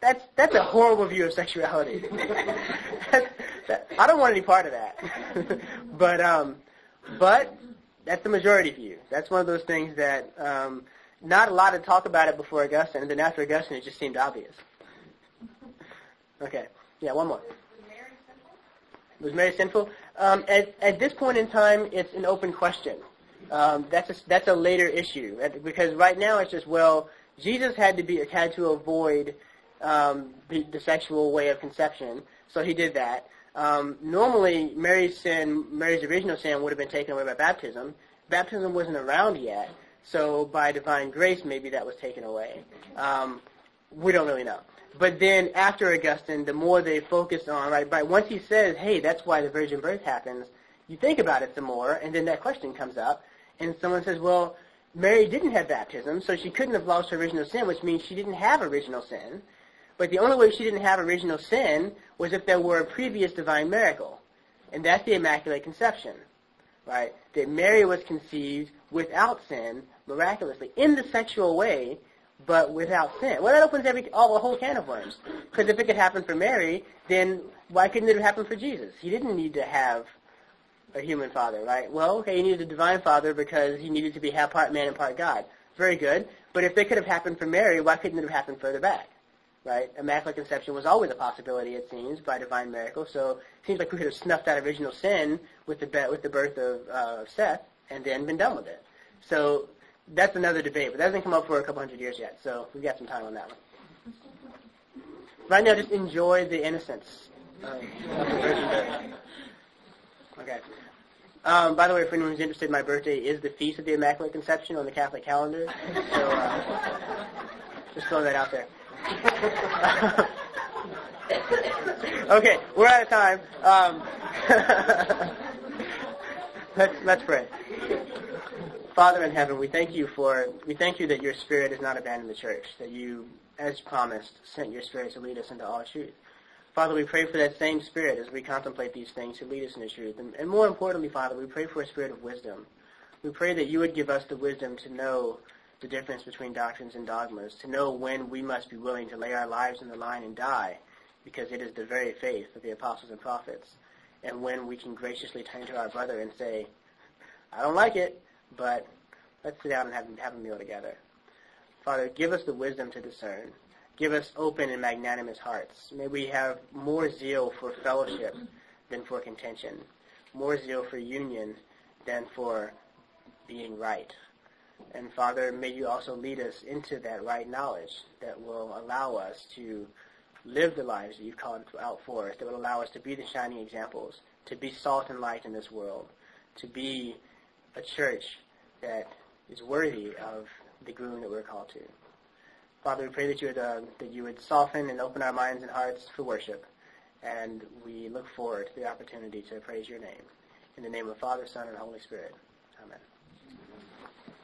That's that's a horrible view of sexuality. that, I don't want any part of that. but um, but that's the majority view. That's one of those things that um, not a lot to talk about it before Augustine, and then after Augustine, it just seemed obvious. Okay, yeah, one more. Was Mary sinful? Um, at, at this point in time, it's an open question. Um, that's a, that's a later issue because right now it's just well, Jesus had to be had to avoid um, the, the sexual way of conception, so he did that. Um, normally, Mary's sin, Mary's original sin, would have been taken away by baptism. Baptism wasn't around yet, so by divine grace, maybe that was taken away. Um, we don't really know. But then after Augustine, the more they focus on, right, right, once he says, hey, that's why the virgin birth happens, you think about it some more, and then that question comes up, and someone says, well, Mary didn't have baptism, so she couldn't have lost her original sin, which means she didn't have original sin. But the only way she didn't have original sin was if there were a previous divine miracle. And that's the Immaculate Conception. Right? That Mary was conceived without sin, miraculously, in the sexual way, but without sin. Well, that opens every all a whole can of worms. Because if it could happen for Mary, then why couldn't it have happened for Jesus? He didn't need to have a human father, right? Well, okay, he needed a divine father because he needed to be half part man and part God. Very good. But if it could have happened for Mary, why couldn't it have happened further back? Right? Immaculate conception was always a possibility, it seems, by divine miracle. So it seems like we could have snuffed out original sin with the be- with the birth of uh, Seth and then been done with it. So that's another debate, but that hasn't come up for a couple hundred years yet. So we've got some time on that one. Right now, just enjoy the innocence. Okay. Um, by the way, if anyone's interested, my birthday is the Feast of the Immaculate Conception on the Catholic calendar. So uh, just throw that out there. okay, we're out of time. Um, let's let's pray. Father in heaven, we thank you for we thank you that your Spirit has not abandoned the church. That you, as promised, sent your Spirit to lead us into all truth. Father, we pray for that same Spirit as we contemplate these things to lead us into truth. And, and more importantly, Father, we pray for a spirit of wisdom. We pray that you would give us the wisdom to know the difference between doctrines and dogmas, to know when we must be willing to lay our lives in the line and die, because it is the very faith of the apostles and prophets, and when we can graciously turn to our brother and say, I don't like it, but let's sit down and have, have a meal together. Father, give us the wisdom to discern. Give us open and magnanimous hearts. May we have more zeal for fellowship than for contention, more zeal for union than for being right. And Father, may you also lead us into that right knowledge that will allow us to live the lives that you've called out for us, that will allow us to be the shining examples, to be salt and light in this world, to be a church that is worthy of the groom that we're called to. Father, we pray that you would uh, that you would soften and open our minds and hearts for worship, and we look forward to the opportunity to praise your name. In the name of the Father, Son, and Holy Spirit. Amen.